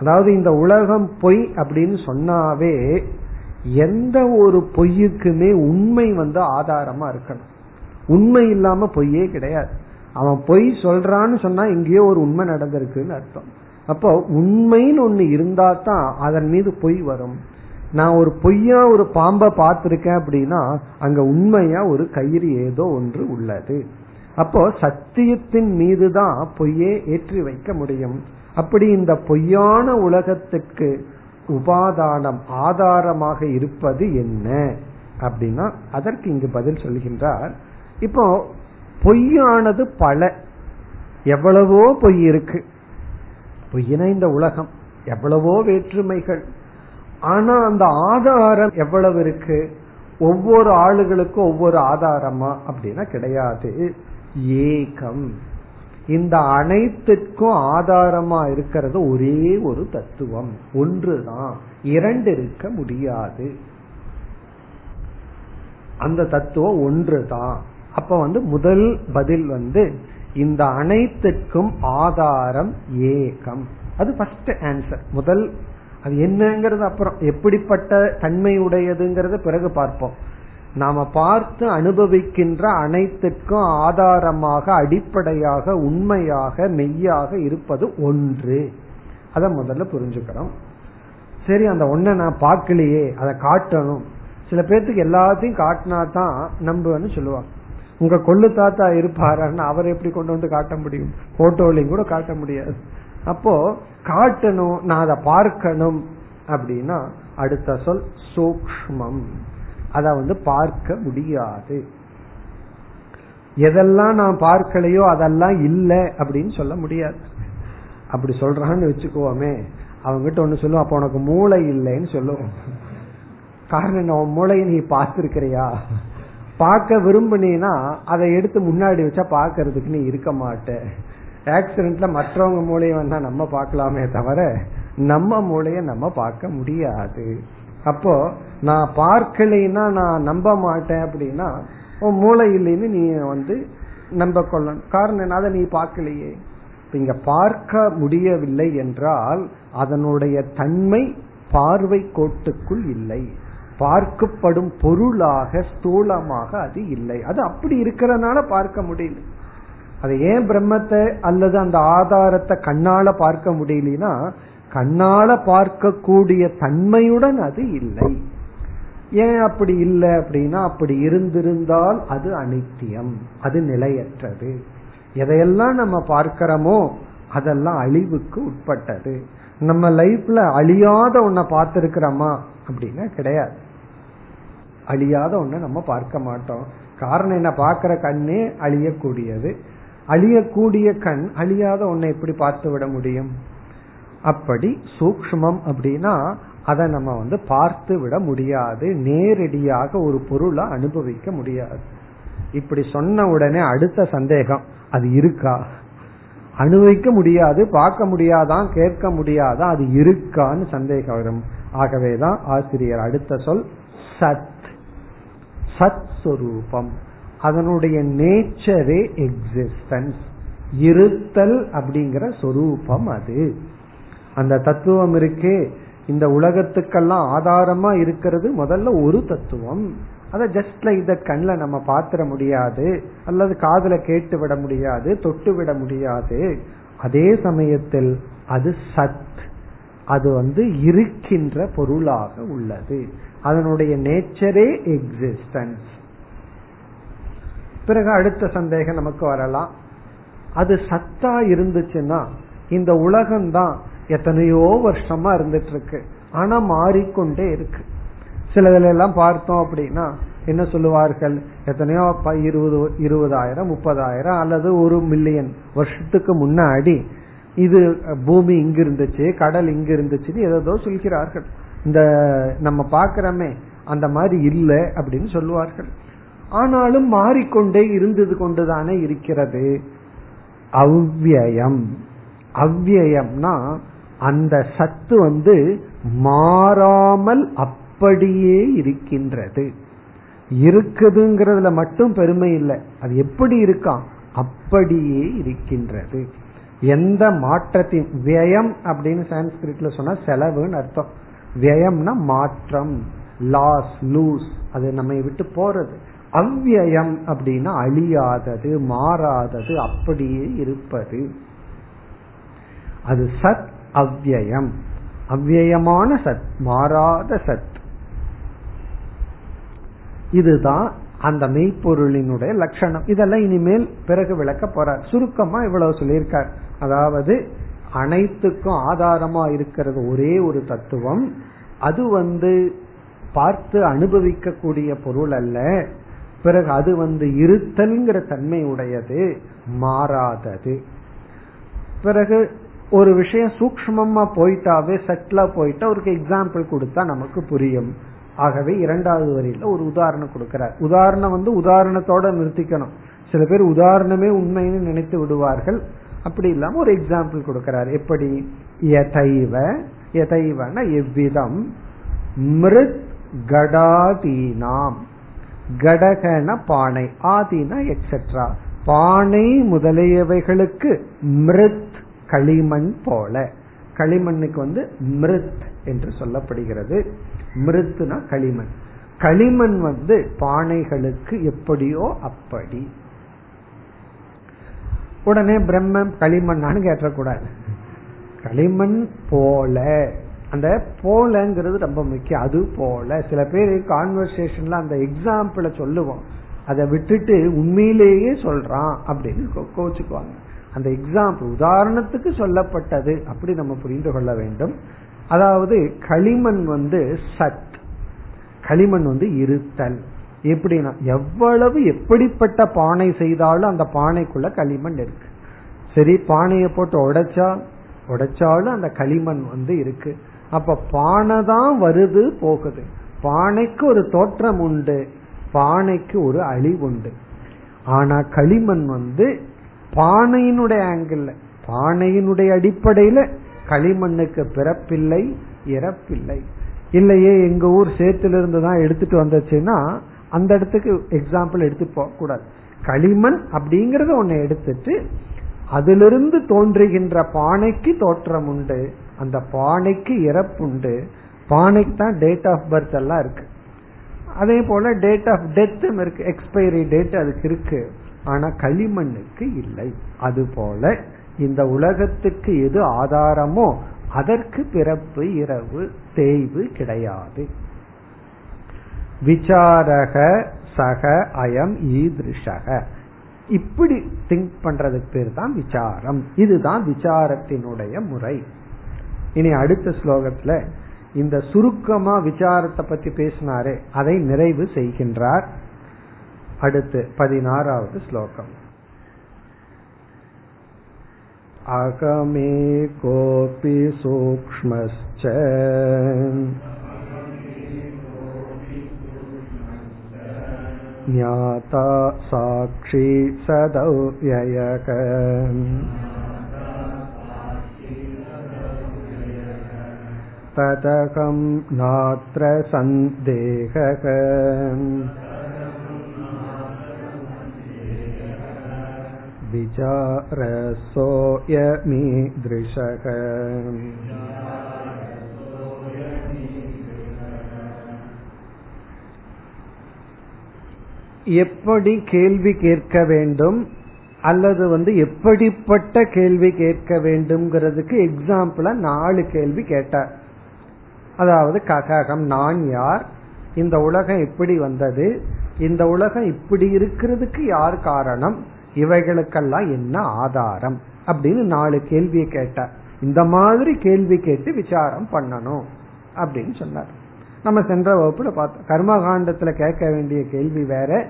அதாவது இந்த உலகம் பொய் அப்படின்னு சொன்னாவே எந்த ஒரு பொய்யுக்குமே உண்மை வந்து ஆதாரமா இருக்கணும். உண்மை இல்லாம பொய்யே கிடையாது. அவன் பொய் சொல்றான்னு சொன்னா எங்கேயோ ஒரு உண்மை நடந்திருக்குன்னு அர்த்தம். அப்போ உண்மைன்னு ஒண்ணு இருந்தா தான் அதன் மீது பொய் வரும். நான் ஒரு பொய்யா ஒரு பாம்பை பார்த்திருக்கேன் அப்படின்னா அங்க உண்மையா ஒரு கயிறு ஏதோ ஒன்று உள்ளது. அப்போ சத்தியத்தின் மீதுதான் பொய்யே ஏற்றி வைக்க முடியும். அப்படி இந்த பொய்யான உலகத்துக்கு உபாதானம் ஆதாரமாக இருப்பது என்ன? அப்படின்னா அதற்கு இங்கு பதில் சொல்கின்றார். இப்போ பொய்யானது பல. எவ்வளவோ பொய் இருக்கு. பொய்னா இந்த உலகம். எவ்வளவோ வேற்றுமைகள். ஆனா அந்த ஆதாரம் எவ்வளவு இருக்கு? ஒவ்வொரு ஆளுகளுக்கும் ஒவ்வொரு ஆதாரமா? அப்படின்னா கிடையாது. ஏகம். இந்த அனைத்துக்கும் ஆதாரமா இருக்கிறது ஒரே ஒரு தத்துவம். ஒன்றுதான். இரண்டு இருக்க முடியாது. அந்த தத்துவம் ஒன்றுதான். அப்ப வந்து முதல் பதில் வந்து இந்த அனைத்துக்கும் ஆதாரம் ஏகம். அது ஃபர்ஸ்ட் ஆன்சர் முதல் அது என்னங்கிறது அப்புறம். எப்படிப்பட்ட தன்மை உடையதுங்கிறத பிறகு பார்ப்போம். நாம பார்த்து அனுபவிக்கின்ற அனைத்துக்கும் ஆதாரமாக அடிப்படையாக உண்மையாக மெய்யாக இருப்பது ஒன்று. அத முதல்ல புரிஞ்சுக்கிறோம் சரி அந்த ஒன்ன நான் பார்க்கலையே அதை காட்டணும். சில பேர்த்துக்கு எல்லாத்தையும் காட்டினா தான் நம்புவேன்னு சொல்லுவாங்க. உங்க கொள்ளு தாத்தா இருப்பாருன்னு அவரை எப்படி கொண்டு வந்து காட்ட முடியும்? போட்டோலையும் கூட காட்ட முடியாது. அப்போ காட்டணும் நான் அதை பார்க்கணும் அப்படின்னா அடுத்த சொல் சூக்மம் அத வந்து பார்க்க முடியாது. எதெல்லாம் நான் பார்க்கலையோ அதெல்லாம் இல்லை அப்படின்னு சொல்ல முடியாது. அப்படி சொல்றான்னு வச்சுக்கோமே. அவங்ககிட்ட ஒண்ணு சொல்லுவோம் அப்ப உனக்கு மூளை இல்லைன்னு சொல்லுவோம் காரணம் என்ன மூளையை நீ பார்த்திருக்கிறியா? பார்க்க விரும்பினா அதை எடுத்து முன்னாடி வச்சா பாக்கிறதுக்கு நீ இருக்க மாட்டேன் ஆக்சிடென்ட்ல மற்றவங்க மூளையை வந்தா நம்ம பார்க்கலாமே தவிர நம்ம மூளைய நம்ம பார்க்க முடியாது. அப்போ நான் பார்க்கலைன்னா நான் நம்ப மாட்டேன் அப்படின்னா மூளை இல்லைன்னு நீ வந்து நம்ப கொள்ளணும் காரணம் அதை நீ பார்க்கலையே. இங்க பார்க்க முடியவில்லை என்றால் அதனுடைய தன்மை பார்வை கோட்டுக்குள் இல்லை. பார்க்கப்படும் பொருளாக ஸ்தூலமாக அது இல்லை. அது அப்படி இருக்கிறதுனால பார்க்க முடியல. அது ஏன் பிரம்மத்தை அல்லது அந்த ஆதாரத்தை கண்ணால பார்க்க முடியலனா கண்ணால பார்க்கக்கூடிய தன்மையுடன் அது இல்லை. ஏன் அப்படி இல்லை அப்படின்னா அப்படி இருந்திருந்தால் அது அனித்தியம் அது நிலையற்றது. எதையெல்லாம் நம்ம பார்க்கிறோமோ அதெல்லாம் அழிவுக்கு உட்பட்டது. நம்ம லைஃப்ல அழியாத ஒன்ன பார்த்திருக்கிறோமா அப்படின்னா கிடையாது. அழியாத ஒன்ன நம்ம பார்க்க மாட்டோம். காரணம் என்ன? பார்க்கிற கண்ணே அழியக்கூடியது. அழியக்கூடிய கண் அழியாத ஒன்னை எப்படி பார்த்து விட முடியும்? அப்படி சூக்மம் அப்படின்னா அதை நம்ம வந்து பார்த்து விட முடியாது. நேரடியாக ஒரு பொருளை அனுபவிக்க முடியாது. இப்படி சொன்ன உடனே அடுத்த சந்தேகம் அது இருக்கா? அனுபவிக்க முடியாது பார்க்க முடியாதான் கேட்க முடியாதா அது இருக்கான்னு சந்தேகம் வரும். ஆகவேதான் ஆசிரியர் அடுத்த சொல் சத். சத் சொரூபம். அதனுடைய நேச்சரே எக்ஸிஸ்டன்ஸ் இருத்தல் அப்படிங்கிற சொரூபம் அது. அந்த தத்துவம் இருக்கே. இந்த உலகத்துக்கெல்லாம் ஆதாரமா இருக்கிறது முதல்ல ஒரு தத்துவம். அதை ஜஸ்ட் லைக் கண்ணில் நம்ம பாத்திர முடியாது அல்லது காதல கேட்டு விட முடியாது தொட்டு விட முடியாது. அதே சமயத்தில் அது சத். அது வந்து இருக்கின்ற பொருளாக உள்ளது. அதனுடைய நேச்சரே எக்ஸிஸ்டன்ஸ் பிறகு அடுத்த சந்தேகம் நமக்கு வரலாம். அது சத்தா இருந்துச்சுன்னா இந்த உலகம்தான் எத்தனையோ வருஷமா இருந்துட்டு இருக்கு ஆனா மாறிக்கொண்டே இருக்கு. சிலதுல எல்லாம் பார்த்தோம் அப்படின்னா என்ன சொல்லுவார்கள்? எத்தனையோ இருபது இருபதாயிரம் முப்பதாயிரம் அல்லது ஒரு மில்லியன் வருஷத்துக்கு முன்னாடி இது பூமி இங்க இருந்துச்சு கடல் இங்க இருந்துச்சுன்னு ஏதோ சொல்கிறார்கள். இந்த நம்ம பாக்கிறோமே அந்த மாதிரி இல்லை அப்படின்னு சொல்லுவார்கள். ஆனாலும் மாறிக்கொண்டே இருந்தது கொண்டுதானே இருக்கிறது. அவ்வியம். அவ்வியம்னா அந்த சத்து வந்து மாறாமல் அப்படியே இருக்கின்றது. இருக்குதுங்கிறதுல மட்டும் பெருமை இல்லை. அது எப்படி இருக்கான் அப்படியே இருக்கின்றது. எந்த மாற்றத்தின் வியம் அப்படின்னு சான்ஸ்கிரிட்ல சொன்னா செலவுன்னு அர்த்தம். வியம்னா மாற்றம் லாஸ் லூஸ் அது நம்மை விட்டு போறது. அவ்வியம் அப்படின்னா அழியாதது மாறாதது அப்படியே இருப்பது. அது சத் அவ்வியம். அவ்வியமான சத் மாறாத சத். இதுதான் அந்த மெய்ப்பொருளினுடைய லட்சணம். இதெல்லாம் இனிமேல் பிறகு விளக்க போறார். சுருக்கமா இவ்வளவு சொல்லியிருக்கார். அதாவது அனைத்துக்கும் ஆதாரமா இருக்கிறது ஒரே ஒரு தத்துவம். அது வந்து பார்த்து அனுபவிக்க கூடிய பொருள் அல்ல. பிறகு அது வந்து இருத்தல்ங்கிற தன்மை உடையது மாறாதது. பிறகு ஒரு விஷயம் சூக்மமா போயிட்டாவே செட்டிலா போயிட்டா ஒரு எக்ஸாம்பிள் கொடுத்தா நமக்கு புரியும். ஆகவே இரண்டாவது வரியில ஒரு உதாரணம் கொடுக்கிறார். உதாரணம் வந்து உதாரணத்தோட நிறுத்திக்கணும். சில பேர் உதாரணமே உண்மைன்னு நினைத்து விடுவார்கள். அப்படி இல்லாம ஒரு எக்ஸாம்பிள் கொடுக்கிறார். எப்படி? எதைவ எதைவன எவ்விதம் மிருத் கடாதீனாம் கடகன பானை ஆதினா எக்ஸெட்ரா பானை முதலியவைகளுக்கு மிருத் களிமண் போல. களிமண்ணுக்கு வந்து மிருத் என்று சொல்லப்படுகிறது. மிருத்துனா களிமண். களிமண் வந்து பானைகளுக்கு எப்படியோ அப்படி. உடனே பிரம்மம் களிமண்ணான்னு கேட்டக்கூடாது. களிமண் போல. அந்த போலங்கிறது ரொம்ப முக்கியம். அது போல. சில பேர் கான்வர்சேஷன்ல அந்த எக்ஸாம்பிள சொல்லுவோம். அதை விட்டுட்டு உண்மையிலேயே சொல்றான் அப்படின்னு கோச்சுக்குவாங்க. அந்த எக்ஸாம்பிள் உதாரணத்துக்கு சொல்லப்பட்டது. அப்படி நம்ம புரிந்து கொள்ள வேண்டும். அதாவது களிமண் வந்து சத். களிமண் வந்து இருத்தல். எப்படின்னா எவ்வளவு எப்படிப்பட்ட பானை செய்தாலும் அந்த பானைக்குள்ள களிமண் இருக்கு. சரி பானையை போட்டு உடைச்சா உடைச்சாலும் அந்த களிமண் வந்து இருக்கு. அப்ப பானை தான் வருது போகுது. பானைக்கு ஒரு தோற்றம் உண்டு. பானைக்கு ஒரு அழிவு உண்டு. ஆனா களிமண் வந்து பானையினுடைய ஆங்கிள் பானையினுடைய அடிப்படையில களிமண்ணுக்கு பிறப்பில்லை இறப்பில்லை. இல்லையே எங்க ஊர் சேத்திலிருந்து தான் எடுத்துட்டு வந்துச்சுன்னா அந்த இடத்துக்கு எக்ஸாம்பிள் எடுத்து போக கூடாது. களிமண் அப்படிங்கறத ஒன்னு எடுத்துட்டு அதிலிருந்து தோன்றுகின்ற பானைக்கு தோற்றம் உண்டு. அந்த பானைக்கு இறப்புண்டு பானைக்கு தான் டேட் ஆஃப் பர்த் எல்லாம் இருக்கு. அதே போல டேட் ஆஃப் டெத்தும் இருக்கு. எக்ஸ்பைரி டேட் அதுக்கு இருக்கு. ஆனா களிமண்ணுக்கு இல்லை. அது போல இந்த உலகத்துக்கு எது ஆதாரமோ அதற்கு பிறப்பு இரவு தேய்வு கிடையாது. விசாரக சக அயம் ஈதிருஷக. இப்படி திங்க் பண்றதுக்கு பேர் தான் விசாரம். இதுதான் விசாரத்தினுடைய முறை. இனி அடுத்த ஸ்லோகத்துல இந்த சுருக்கமா விசாரத்தை பத்தி பேசினாரே அதை நிறைவு செய்கின்றார் அடுத்து பதினாறாவது ஸ்லோகம் अगमे कोऽपि सूक्ष्मश्च ज्ञाता साक्षी सदव्ययक तदकं नात्र सन्देहः विचारसोऽयमीदृशः எப்படி கேள்வி கேட்க வேண்டும் அல்லது வந்து எப்படிப்பட்ட கேள்வி கேட்க வேண்டும்ங்கிறதுக்கு எக்ஸாம்பிளா நாலு கேள்வி கேட்டார் அதாவது கககம் நான் யார்? இந்த உலகம் எப்படி வந்தது. இந்த உலகம் இப்படி இருக்கிறதுக்கு யார் காரணம்? இவைகளுக்கெல்லாம் என்ன ஆதாரம்? அப்படின்னு நாலு கேள்வியை கேட்டார் இந்த மாதிரி கேள்வி கேட்டு விசாரம் பண்ணணும் அப்படின்னு சொன்னார். நம்ம சென்ற வகுப்புல பார்த்தோம். கர்மகாண்டத்துல கேட்க வேண்டிய கேள்வி வேற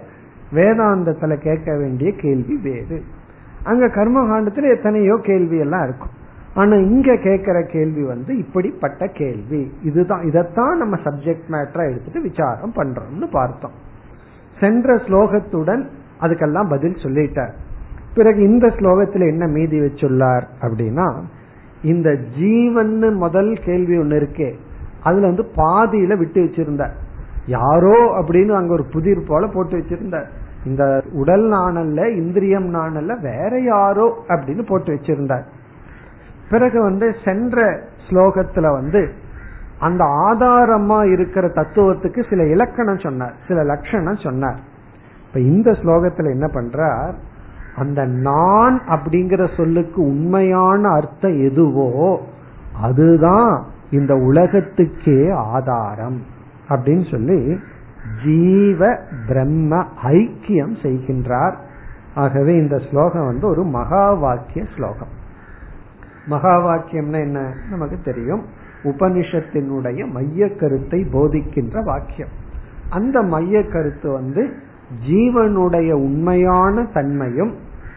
வேதாந்தத்துல கேட்க வேண்டிய கேள்வி வேறு. அங்க கர்மகாண்டத்துல எத்தனையோ கேள்வி எல்லாம் இருக்கும். ஆனா இங்க கேட்கிற கேள்வி வந்து இப்படிப்பட்ட கேள்வி. இதுதான் இதைத்தான் நம்ம சப்ஜெக்ட் மேட்டரா எடுத்துட்டு விசாரம் பண்றோம்னு பார்த்தோம். சென்ற ஸ்லோகத்துடன் அதுக்கெல்லாம் பதில் சொல்லிட்டார். பிறகு இந்த ஸ்லோகத்துல என்ன மீதி வச்சுள்ளார் அப்படின்னா இந்த ஜீவன் முதல் கேள்வி ஒண்ணு இருக்கே அதுல வந்து பாதியில விட்டு வச்சிருந்தார். யாரோ அப்படின்னு அங்க ஒரு புதிர் போல போட்டு வச்சிருந்தார். இந்த உடல் நாணல்ல இந்திரியம் நாணல்ல வேற யாரோ அப்படின்னு போட்டு வச்சிருந்தார். பிறகு வந்து சென்ற ஸ்லோகத்துல வந்து அந்த ஆதாரமா இருக்கிற தத்துவத்துக்கு சில இலக்கணம் சொன்னார் சில லட்சணம் சொன்னார். இப்ப இந்த ஸ்லோகத்துல என்ன பண்றார்? அந்த நான் அப்படிங்கிற சொல்லுக்கு உண்மையான அர்த்தம் எதுவோ அதுதான் இந்த உலகத்துக்கே ஆதாரம் அப்படின்னு சொல்லி ஜீவ பிரம்ம ஐக்கியம் செய்கின்றார். ஆகவே இந்த ஸ்லோகம் வந்து ஒரு மகா வாக்கிய ஸ்லோகம். மகா வாக்கியம்னா என்ன? நமக்கு தெரியும். உபனிஷத்தினுடைய மைய கருத்தை போதிக்கின்ற வாக்கியம். அந்த மைய கருத்து வந்து ஜீவனுடைய உண்மையான தன்மையும்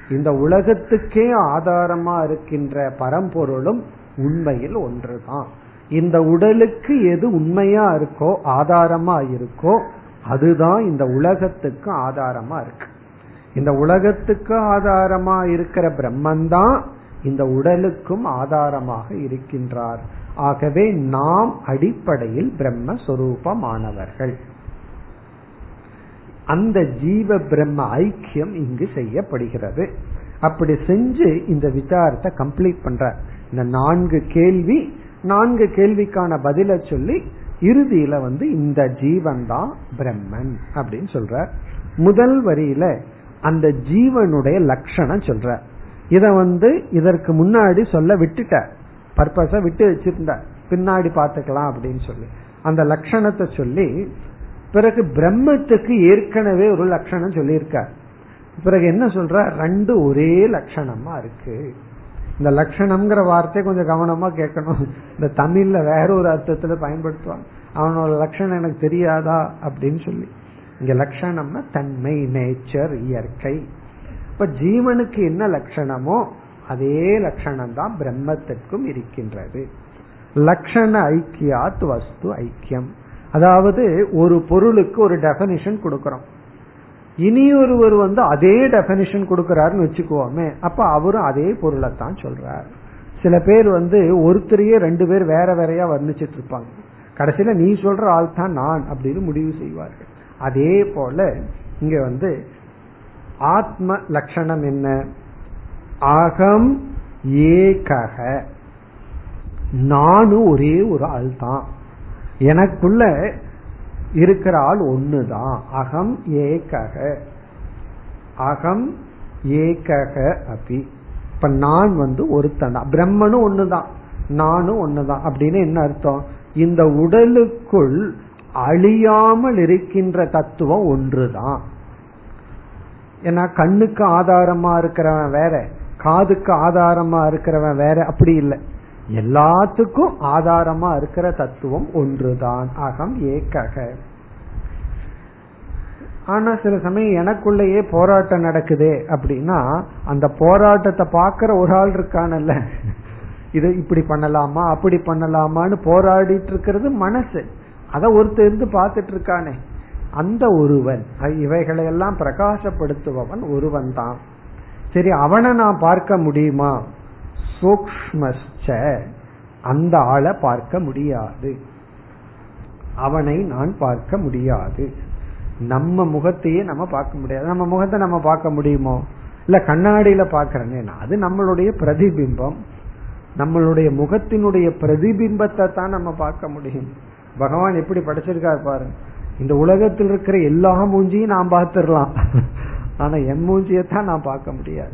இந்த உலகத்துக்கே ஆதாரமா இருக்கின்ற பரம்பொருளும் உண்மையில் ஒன்றுதான். இந்த உடலுக்கு எது உண்மையா இருக்கோ ஆதாரமா இருக்கோ அதுதான் இந்த உலகத்துக்கு ஆதாரமா இருக்கு. இந்த உலகத்துக்கு ஆதாரமா இருக்கிற பிரம்மன்தான் இந்த உடலுக்கும் ஆதாரமாக இருக்கின்றார். ஆகவே நாம் அடிப்படையில் பிரம்மஸ்வரூபமானவர்கள். அந்த ஜீவ பிரம்ம ஐக்கியம் இங்கு செய்யப்படுகிறது. அப்படி செஞ்சு இந்த விசாரத்தை கம்ப்ளீட் பண்ற இந்த நான்கு கேள்வி நான்கு கேள்விக்கான பதில சொல்லி இறுதியில வந்து இந்த ஜீவன் தான் பிரம்மன் அப்படின்னு சொல்ற முதல் வரியில அந்த ஜீவனுடைய லட்சணம் சொல்ற இத வந்து இதற்கு முன்னாடி சொல்ல விட்டுட்டார் பர்பஸ விட்டு வச்சிருந்தார் பின்னாடி பாத்துக்கலாம் அப்படின்னு சொல்லி. அந்த லட்சணத்தை சொல்லி பிறகு பிரம்மத்துக்கு ஏற்கனவே ஒரு லட்சணம் சொல்லியிருக்கார். பிறகு என்ன சொல்ற? ரெண்டு ஒரே லட்சணமா இருக்கு. இந்த லட்சணம்ங்கிற வார்த்தை கொஞ்சம் கவனமா கேட்கணும். இந்த தமிழ்ல வேற ஒரு அர்த்தத்துல பயன்படுத்துவாங்க. அவனோட லட்சணம் எனக்கு தெரியாதா? அப்படின்னு சொல்லி. இங்க லட்சணம்னா தன்மை நேச்சர் இயற்கை. இப்ப ஜீவனுக்கு என்ன லட்சணமோ அதே லட்சணம் தான் பிரம்மத்திற்கும் இருக்கின்றது. லட்சண ஐக்கியாத் வஸ்து ஐக்கியம். அதாவது ஒரு பொருளுக்கு ஒரு டெபனிஷன் கொடுக்கறோம். இனி ஒருவர் வந்து அதே டெபனிஷன் கொடுக்கிறாருன்னு வச்சுக்குவோமே அப்ப அவரும் அதே பொருளை தான் சொல்றார். சில பேர் வந்து ஒருத்தரையே ரெண்டு பேர் வேற வேறையா வர்ணிச்சிட்டு இருப்பாங்க. கடைசியில நீ சொல்ற ஆள் தான் நான் அப்படின்னு முடிவு செய்வார்கள். அதே போல இங்க வந்து ஆத்ம லட்சணம் என்ன? அகம் ஏகக. நானும் ஒரே ஒரு ஆள் தான் எனக்குள்ள இருக்கிற ஆள் ஒண்ணுதான். அகம் ஏகக. அகம் ஏகக அபி. இப்ப நான் வந்து ஒருத்தன் தான். பிரம்மனும் ஒண்ணுதான். நானும் ஒண்ணுதான். அப்படின்னு என்ன அர்த்தம்? இந்த உடலுக்குள் அழியாமல் இருக்கின்ற தத்துவம் ஒன்றுதான். ஏன்னா கண்ணுக்கு ஆதாரமா இருக்கிறவன் வேற காதுக்கு ஆதாரமா இருக்கிறவன் வேற அப்படி இல்லை. எல்லாத்துக்கும் ஆதாரமா இருக்கிற தத்துவம் ஒன்றுதான். அகம் ஏக்கக. ஆனா சில சமயம் எனக்குள்ளேயே போராட்டம் நடக்குதே அப்படின்னா அந்த போராட்டத்தை பாக்குற ஒரு ஆள் இருக்கானல்ல. இது இப்படி பண்ணலாமா அப்படி பண்ணலாமான்னு போராடிட்டு இருக்கிறது மனசு. அத ஒருத்தர் இருந்து பார்த்துட்டு இருக்கானே. அந்த ஒருவன். இவைகளை எல்லாம் பிரகாசப்படுத்துபவன் ஒருவன் தான் சரி அவனை நான் பார்க்க முடியுமா? சூக்மஸ்ச அந்த ஆளை பார்க்க முடியாது. அவனை நான் பார்க்க முடியாது. நம்ம முகத்தையே நம்ம பார்க்க முடியாது. நம்ம முகத்தை நம்ம பார்க்க முடியுமோ? இல்ல கண்ணாடியில பாக்கிறேன்னு அது நம்மளுடைய பிரதிபிம்பம். நம்மளுடைய முகத்தினுடைய பிரதிபிம்பத்தை தான் நம்ம பார்க்க முடியும். பகவான் எப்படி படிச்சிருக்காரு பாரு இந்த உலகத்தில் இருக்கிற எல்லா மூஞ்சியும் நான் பார்த்துடலாம். ஆனா என் மூஞ்சியத்தான் நான் பார்க்க முடியாது.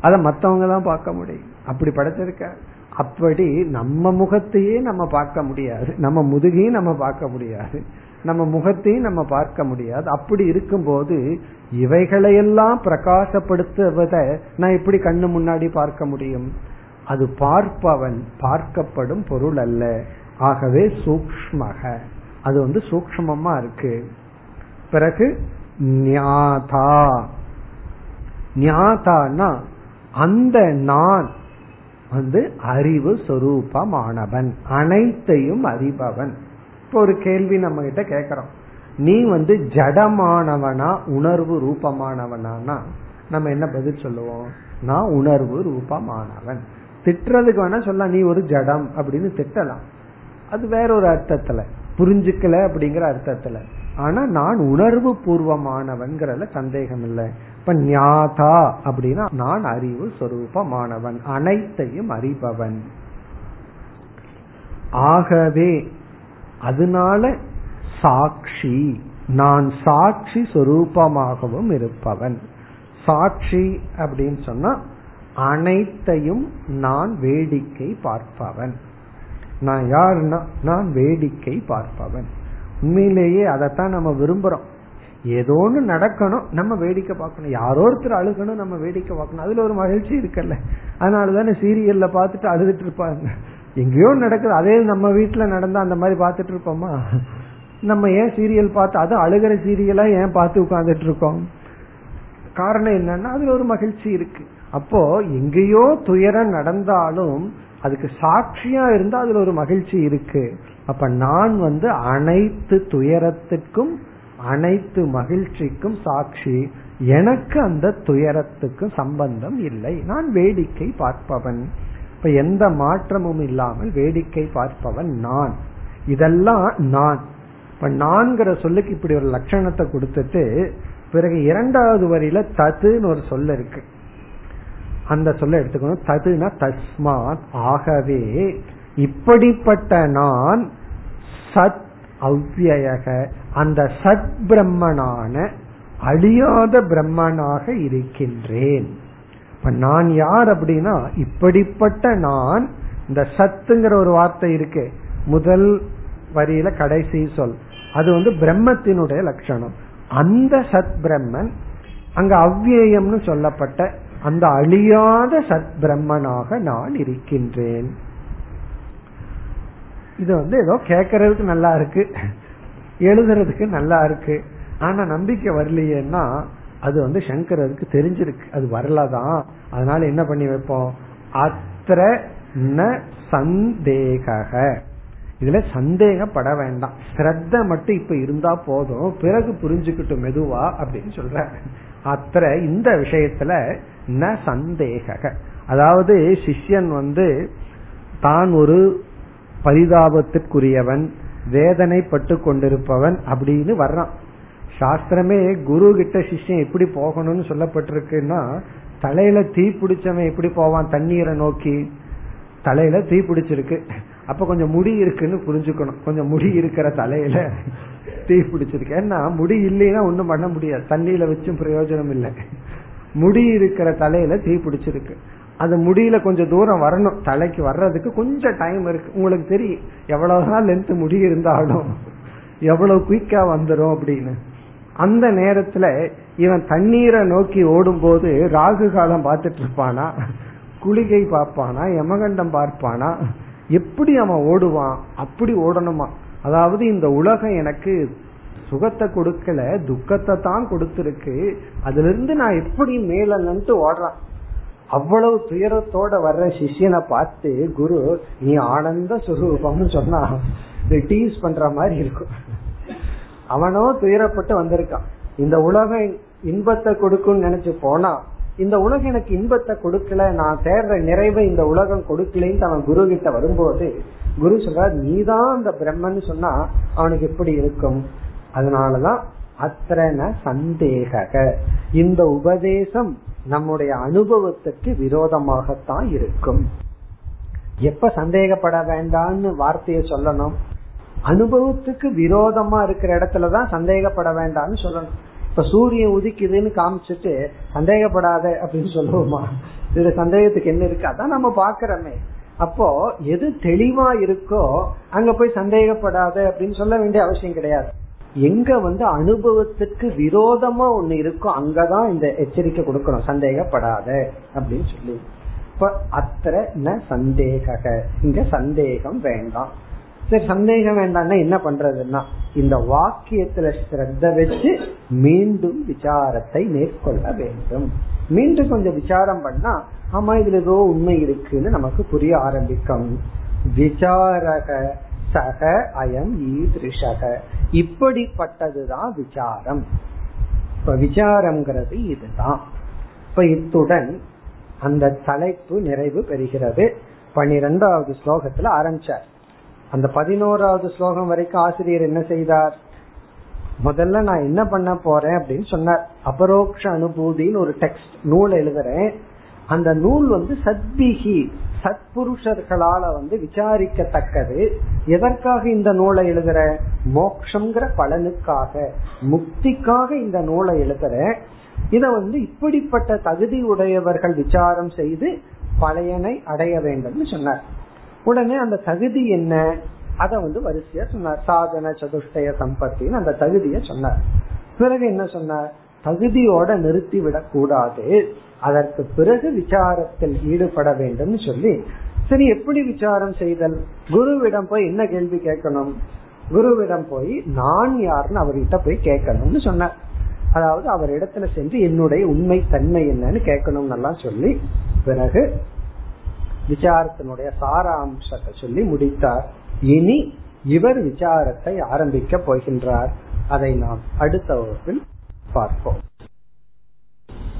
அதை மற்றவங்க தான் பார்க்க முடியும். அப்படி படைச்சிருக்க. அப்படி நம்ம முகத்தையே நம்ம பார்க்க முடியாது. நம்ம முதுகையும் நம்ம பார்க்க முடியாது. நம்ம முகத்தையும் நம்ம பார்க்க முடியாது. அப்படி இருக்கும்போது இவைகளையெல்லாம் பிரகாசப்படுத்துவதை நான் எப்படி கண்ணு முன்னாடி பார்க்க முடியும்? அது பார்ப்பவன் பார்க்கப்படும் பொருள் அல்ல. ஆகவே சூக்மக அது வந்து சூக்மமா இருக்கு. பிறகு ஞாதா. ஞாதானா அந்த நான் வந்து அறிவு சொரூபமானவன் அனைத்தையும் அறிபவன். இப்போ ஒரு கேள்வி நம்ம கிட்ட கேக்குறோம். நீ வந்து ஜடமானவனா உணர்வு ரூபமானவனா நம்ம என்ன பதில் சொல்லுவோம்? நான் உணர்வு ரூபமானவன். திட்டுறதுக்கு வேணா சொல்ல நீ ஒரு ஜடம் அப்படின்னு திட்டலாம். அது வேற ஒரு அர்த்தத்துல. புரிஞ்சுக்கல அப்படிங்கிற அர்த்தத்துல. ஆனா நான் உணர்வு பூர்வமானவன்கிறதுல சந்தேகம் இல்லை. இப்ப ஞாதா அப்படின்னா நான் அறிவு சொரூபமானவன் அனைத்தையும் அறிபவன். ஆகவே அதனால சாட்சி நான் சாட்சி சொரூபமாகவும் இருப்பவன். சாட்சி அப்படின்னு சொன்னா அனைத்தையும் நான் வேடிக்கை பார்ப்பவன். நான் யாருன்னா நான் வேடிக்கை பார்ப்பவன். உண்மையிலேயே அதைத்தான் நம்ம விரும்புறோம். ஏதோ ஒன்று நடக்கணும் நம்ம வேடிக்கை பார்க்கணும். யாரோ ஒருத்தர் அழுகணும் நம்ம வேடிக்கை பார்க்கணும். அதுல ஒரு மகிழ்ச்சி இருக்குல்ல. அதனாலதானே சீரியல்ல பார்த்துட்டு அழுதுட்டு இருப்பாங்க. எங்கேயோ நடக்குது. அதே நம்ம வீட்டுல நடந்தா அந்த மாதிரி பார்த்துட்டு இருப்போமா? நம்ம ஏன் சீரியல் பார்த்து அது அழுகிற சீரியலா ஏன் பார்த்து உட்காந்துட்டு இருக்கோம்? காரணம் என்னன்னா அதுல ஒரு மகிழ்ச்சி இருக்கு. அப்போ எங்கேயோ துயரம் நடந்தாலும் அதுக்கு சாட்சியா இருந்தா அதுல ஒரு மகிழ்ச்சி இருக்கு. அப்ப நான் வந்து அனைத்து துயரத்துக்கும் அனைத்து மகிழ்ச்சிக்கும் சாட்சி. எனக்கு அந்த துயரத்துக்கும் சம்பந்தம் இல்லை. நான் வேடிக்கை பார்ப்பவன். இப்ப எந்த மாற்றமும் இல்லாமல் வேடிக்கை பார்ப்பவன் நான். இதெல்லாம் நான். இப்ப நான்கிற சொல்லுக்கு இப்படி ஒரு லட்சணத்தை கொடுத்துட்டு பிறகு இரண்டாவது வரியில தத்துன்னு ஒரு சொல்ல இருக்கு. அந்த சொல்ல எடுத்துக்கணும். ததுனா தஸ்மாத். ஆகவே இப்படிப்பட்ட நான் சத் அவ்வியக அந்த சத் பிரம்மனான அழியாத பிரம்மனாக இருக்கின்றேன். இப்ப நான் யார் அப்படின்னா இப்படிப்பட்ட நான் இந்த சத்துங்கிற ஒரு வார்த்தை இருக்கு. முதல் வரியில கடைசி சொல். அது வந்து பிரம்மத்தினுடைய லட்சணம். அந்த சத் பிரம்மன் அங்க அவ்வியம்னு சொல்லப்பட்ட அந்த அழியாத சத் பிரம்மனாக நான் இருக்கின்றேன். இது வந்து ஏதோ கேட்கறதுக்கு நல்லா இருக்கு. எழுதுறதுக்கு நல்லா இருக்கு. ஆனா நம்பிக்கை வரலையேன்னா அது வந்து சங்கரருக்கு தெரிஞ்சிருக்கு. அது வரலதான். அதனால என்ன பண்ணி வைப்போம்? அத்திர ந சந்தேக இதுல சந்தேகப்பட வேண்டாம். ஸ்ரத்த மட்டும் இப்ப இருந்தா போதும். பிறகு புரிஞ்சுக்கிட்டும் மெதுவா அப்படின்னு சொல்ற அத்திர இந்த விஷயத்துல ந சந்தேக அதாவது சிஷ்யன் வந்து தான் ஒரு பரிதாபத்திற்குரியவன் வேதனைப்பட்டு கொண்டிருப்பவன் அப்படின்னு வர்றான். சாஸ்திரமே குரு கிட்ட சிஷ்யன் எப்படி போகணும்னு சொல்லப்பட்டிருக்குன்னா தலையில தீ பிடிச்சவன் எப்படி போவான் தண்ணீரை நோக்கி? தலையில தீ பிடிச்சிருக்கு. அப்ப கொஞ்சம் முடி இருக்குன்னு புரிஞ்சுக்கணும். கொஞ்சம் முடி இருக்கிற தலையில தீ பிடிச்சிருக்கு. ஏன்னா முடி இல்லைன்னா ஒண்ணும் பண்ண முடியாது. தண்ணியில வச்சும் பிரயோஜனம் இல்லை. முடி இருக்கிற தலையில தீ பிடிச்சிருக்கு. அது முடியில கொஞ்சம் தூரம் வரணும். தலைக்கு வர்றதுக்கு கொஞ்சம் டைம் இருக்கு. உங்களுக்கு தெரியும் எவ்வளவுதான் லென்த் முடி இருந்தாலும் எவ்வளவு குயிக்கா வந்துடும் அப்படின்னு. அந்த நேரத்துல இவன் தண்ணீரை நோக்கி ஓடும் போது ராகு காலம் பார்த்துட்டு இருப்பானா? குளிகை பார்ப்பானா? யமகண்டம் பார்ப்பானா? எப்படி அவன் ஓடுவான்? அப்படி ஓடணுமா? அதாவது இந்த உலகம் எனக்கு சுகத்தை கொடுக்கல துக்கத்தை தான் கொடுத்திருக்கு. அதுல இருந்து நான் எப்படி மேல ஓடுறான்? அவ்வளவு துயரத்தோட வர்ற சிஷியனை பார்த்து குரு நீ ஆனந்த சுரூபம்னு சொன்னா டீஸ் பண்ற மாதிரி இருக்கும். அவனோ துயரப்பட்டு வந்திருக்கான். இந்த உலகம் இன்பத்தை கொடுக்கும்னு நினைச்சு போனா இந்த உலகம் எனக்கு இன்பத்தை கொடுக்கல நான் தேடுற நிறைவை இந்த உலகம் கொடுக்கலன்னு அவன் குரு கிட்ட வரும்போது குரு சொல்ற நீதான் அந்த பிரம்மன் சொன்னா அவனுக்கு எப்படி இருக்கும்? அதனாலதான் அத்தனை சந்தேக இந்த உபதேசம் நம்முடைய அனுபவத்துக்கு விரோதமாகத்தான் இருக்கும். எப்ப சந்தேகப்பட வேண்டாம்னு வார்த்தையை சொல்லணும். அனுபவத்துக்கு விரோதமா இருக்கிற இடத்துலதான் சந்தேகப்பட வேண்டாம்னு சொல்லணும். இப்ப சூரியன் உதிக்குதுன்னு காமிச்சிட்டு சந்தேகப்படாத அப்படின்னு சொல்லுவோமா? இது சந்தேகத்துக்கு என்ன இருக்கு? அதான் நம்ம பாக்குறோமே அப்போ எது தெளிவா இருக்கோ அங்க போய் சந்தேகப்படாத அப்படின்னு சொல்ல வேண்டிய அவசியம் கிடையாது. எங்க வந்து அனுபவத்துக்கு விரோதமா ஒண்ணு இருக்கோ அங்கதான் இந்த எச்சரிக்கை கொடுக்கணும். சந்தேகப்படாத அப்படின்னு சொல்லி. இப்ப அத்தனை ந சந்தேக இங்க சந்தேகம் வேண்டாம். சரி சந்தேகம் வேண்டாம்னா என்ன பண்றதுன்னா இந்த வாக்கியத்துல ஸ்ரத்த வச்சு மீண்டும் விசாரத்தை மேற்கொள்ள வேண்டும். மீண்டும் கொஞ்சம் விசாரம் பண்ணா ஆமா இதுல ஏதோ உண்மை இருக்குன்னு நமக்கு புரிய ஆரம்பிக்கும். விசாரக சக அயம் ஈதிருஷக. இப்படிப்பட்டதுதான் விசாரம். இப்ப விசாரம்ங்கிறது இதுதான். இப்ப இத்துடன் அந்த தலைப்பு நிறைவு பெறுகிறது. பனிரெண்டாவது ஸ்லோகத்துல ஆரம்பிச்சார். அந்த பதினோராவது ஸ்லோகம் வரைக்கும் ஆசிரியர் என்ன செய்தார்? முதல்ல நான் என்ன பண்ண போறேன் அப்படின்னு சொன்னார். அபரோக்ஷ அனுபூதின்னு ஒரு டெக்ஸ்ட் நூல் எழுதுறேன். அந்த நூல் வந்து சத்பிகி. சத்புருஷர்களால வந்து விசாரிக்கத்தக்கது. எதற்காக இந்த நூலை எழுதுற? மோக்ஷங்கிற பலனுக்காக. முக்திக்காக இந்த நூலை எழுதுற. இத வந்து இப்படிப்பட்ட தகுதி உடையவர்கள் விசாரம் செய்து பழையனை அடைய வேண்டும்னு சொன்னார். உடனே அந்த தகுதி என்ன? அத வந்து வரிசையா சொன்னார். சாதன சதுஷ்டய சம்பத்தின்னு அந்த தகுதிய சொன்னார். பிறகு என்ன சொன்னார்? தகுதியோட நிறுத்தி விடக் கூடாது. அதற்கு பிறகு விசாரத்தில் ஈடுபட வேண்டும் சொல்லி. சரி எப்படி விசாரம் செய்தல்? குருவிடம் போய் என்ன கேள்வி கேட்கணும்? குருவிடம் போய் நான் யாருன்னு அவர்கிட்ட போய் கேட்கணும்னு சொன்னார். அதாவது அவர் இடத்துல சென்று என்னுடைய உண்மை தன்மை என்னன்னு கேட்கணும் எல்லாம் சொல்லி பிறகு விசாரத்தினுடைய சாராம்சத்தை சொல்லி முடித்தார். இனி இவர் விசாரத்தை ஆரம்பிக்க போகின்றார். அதை நாம் அடுத்த வகுப்பில் பார்ப்போம்.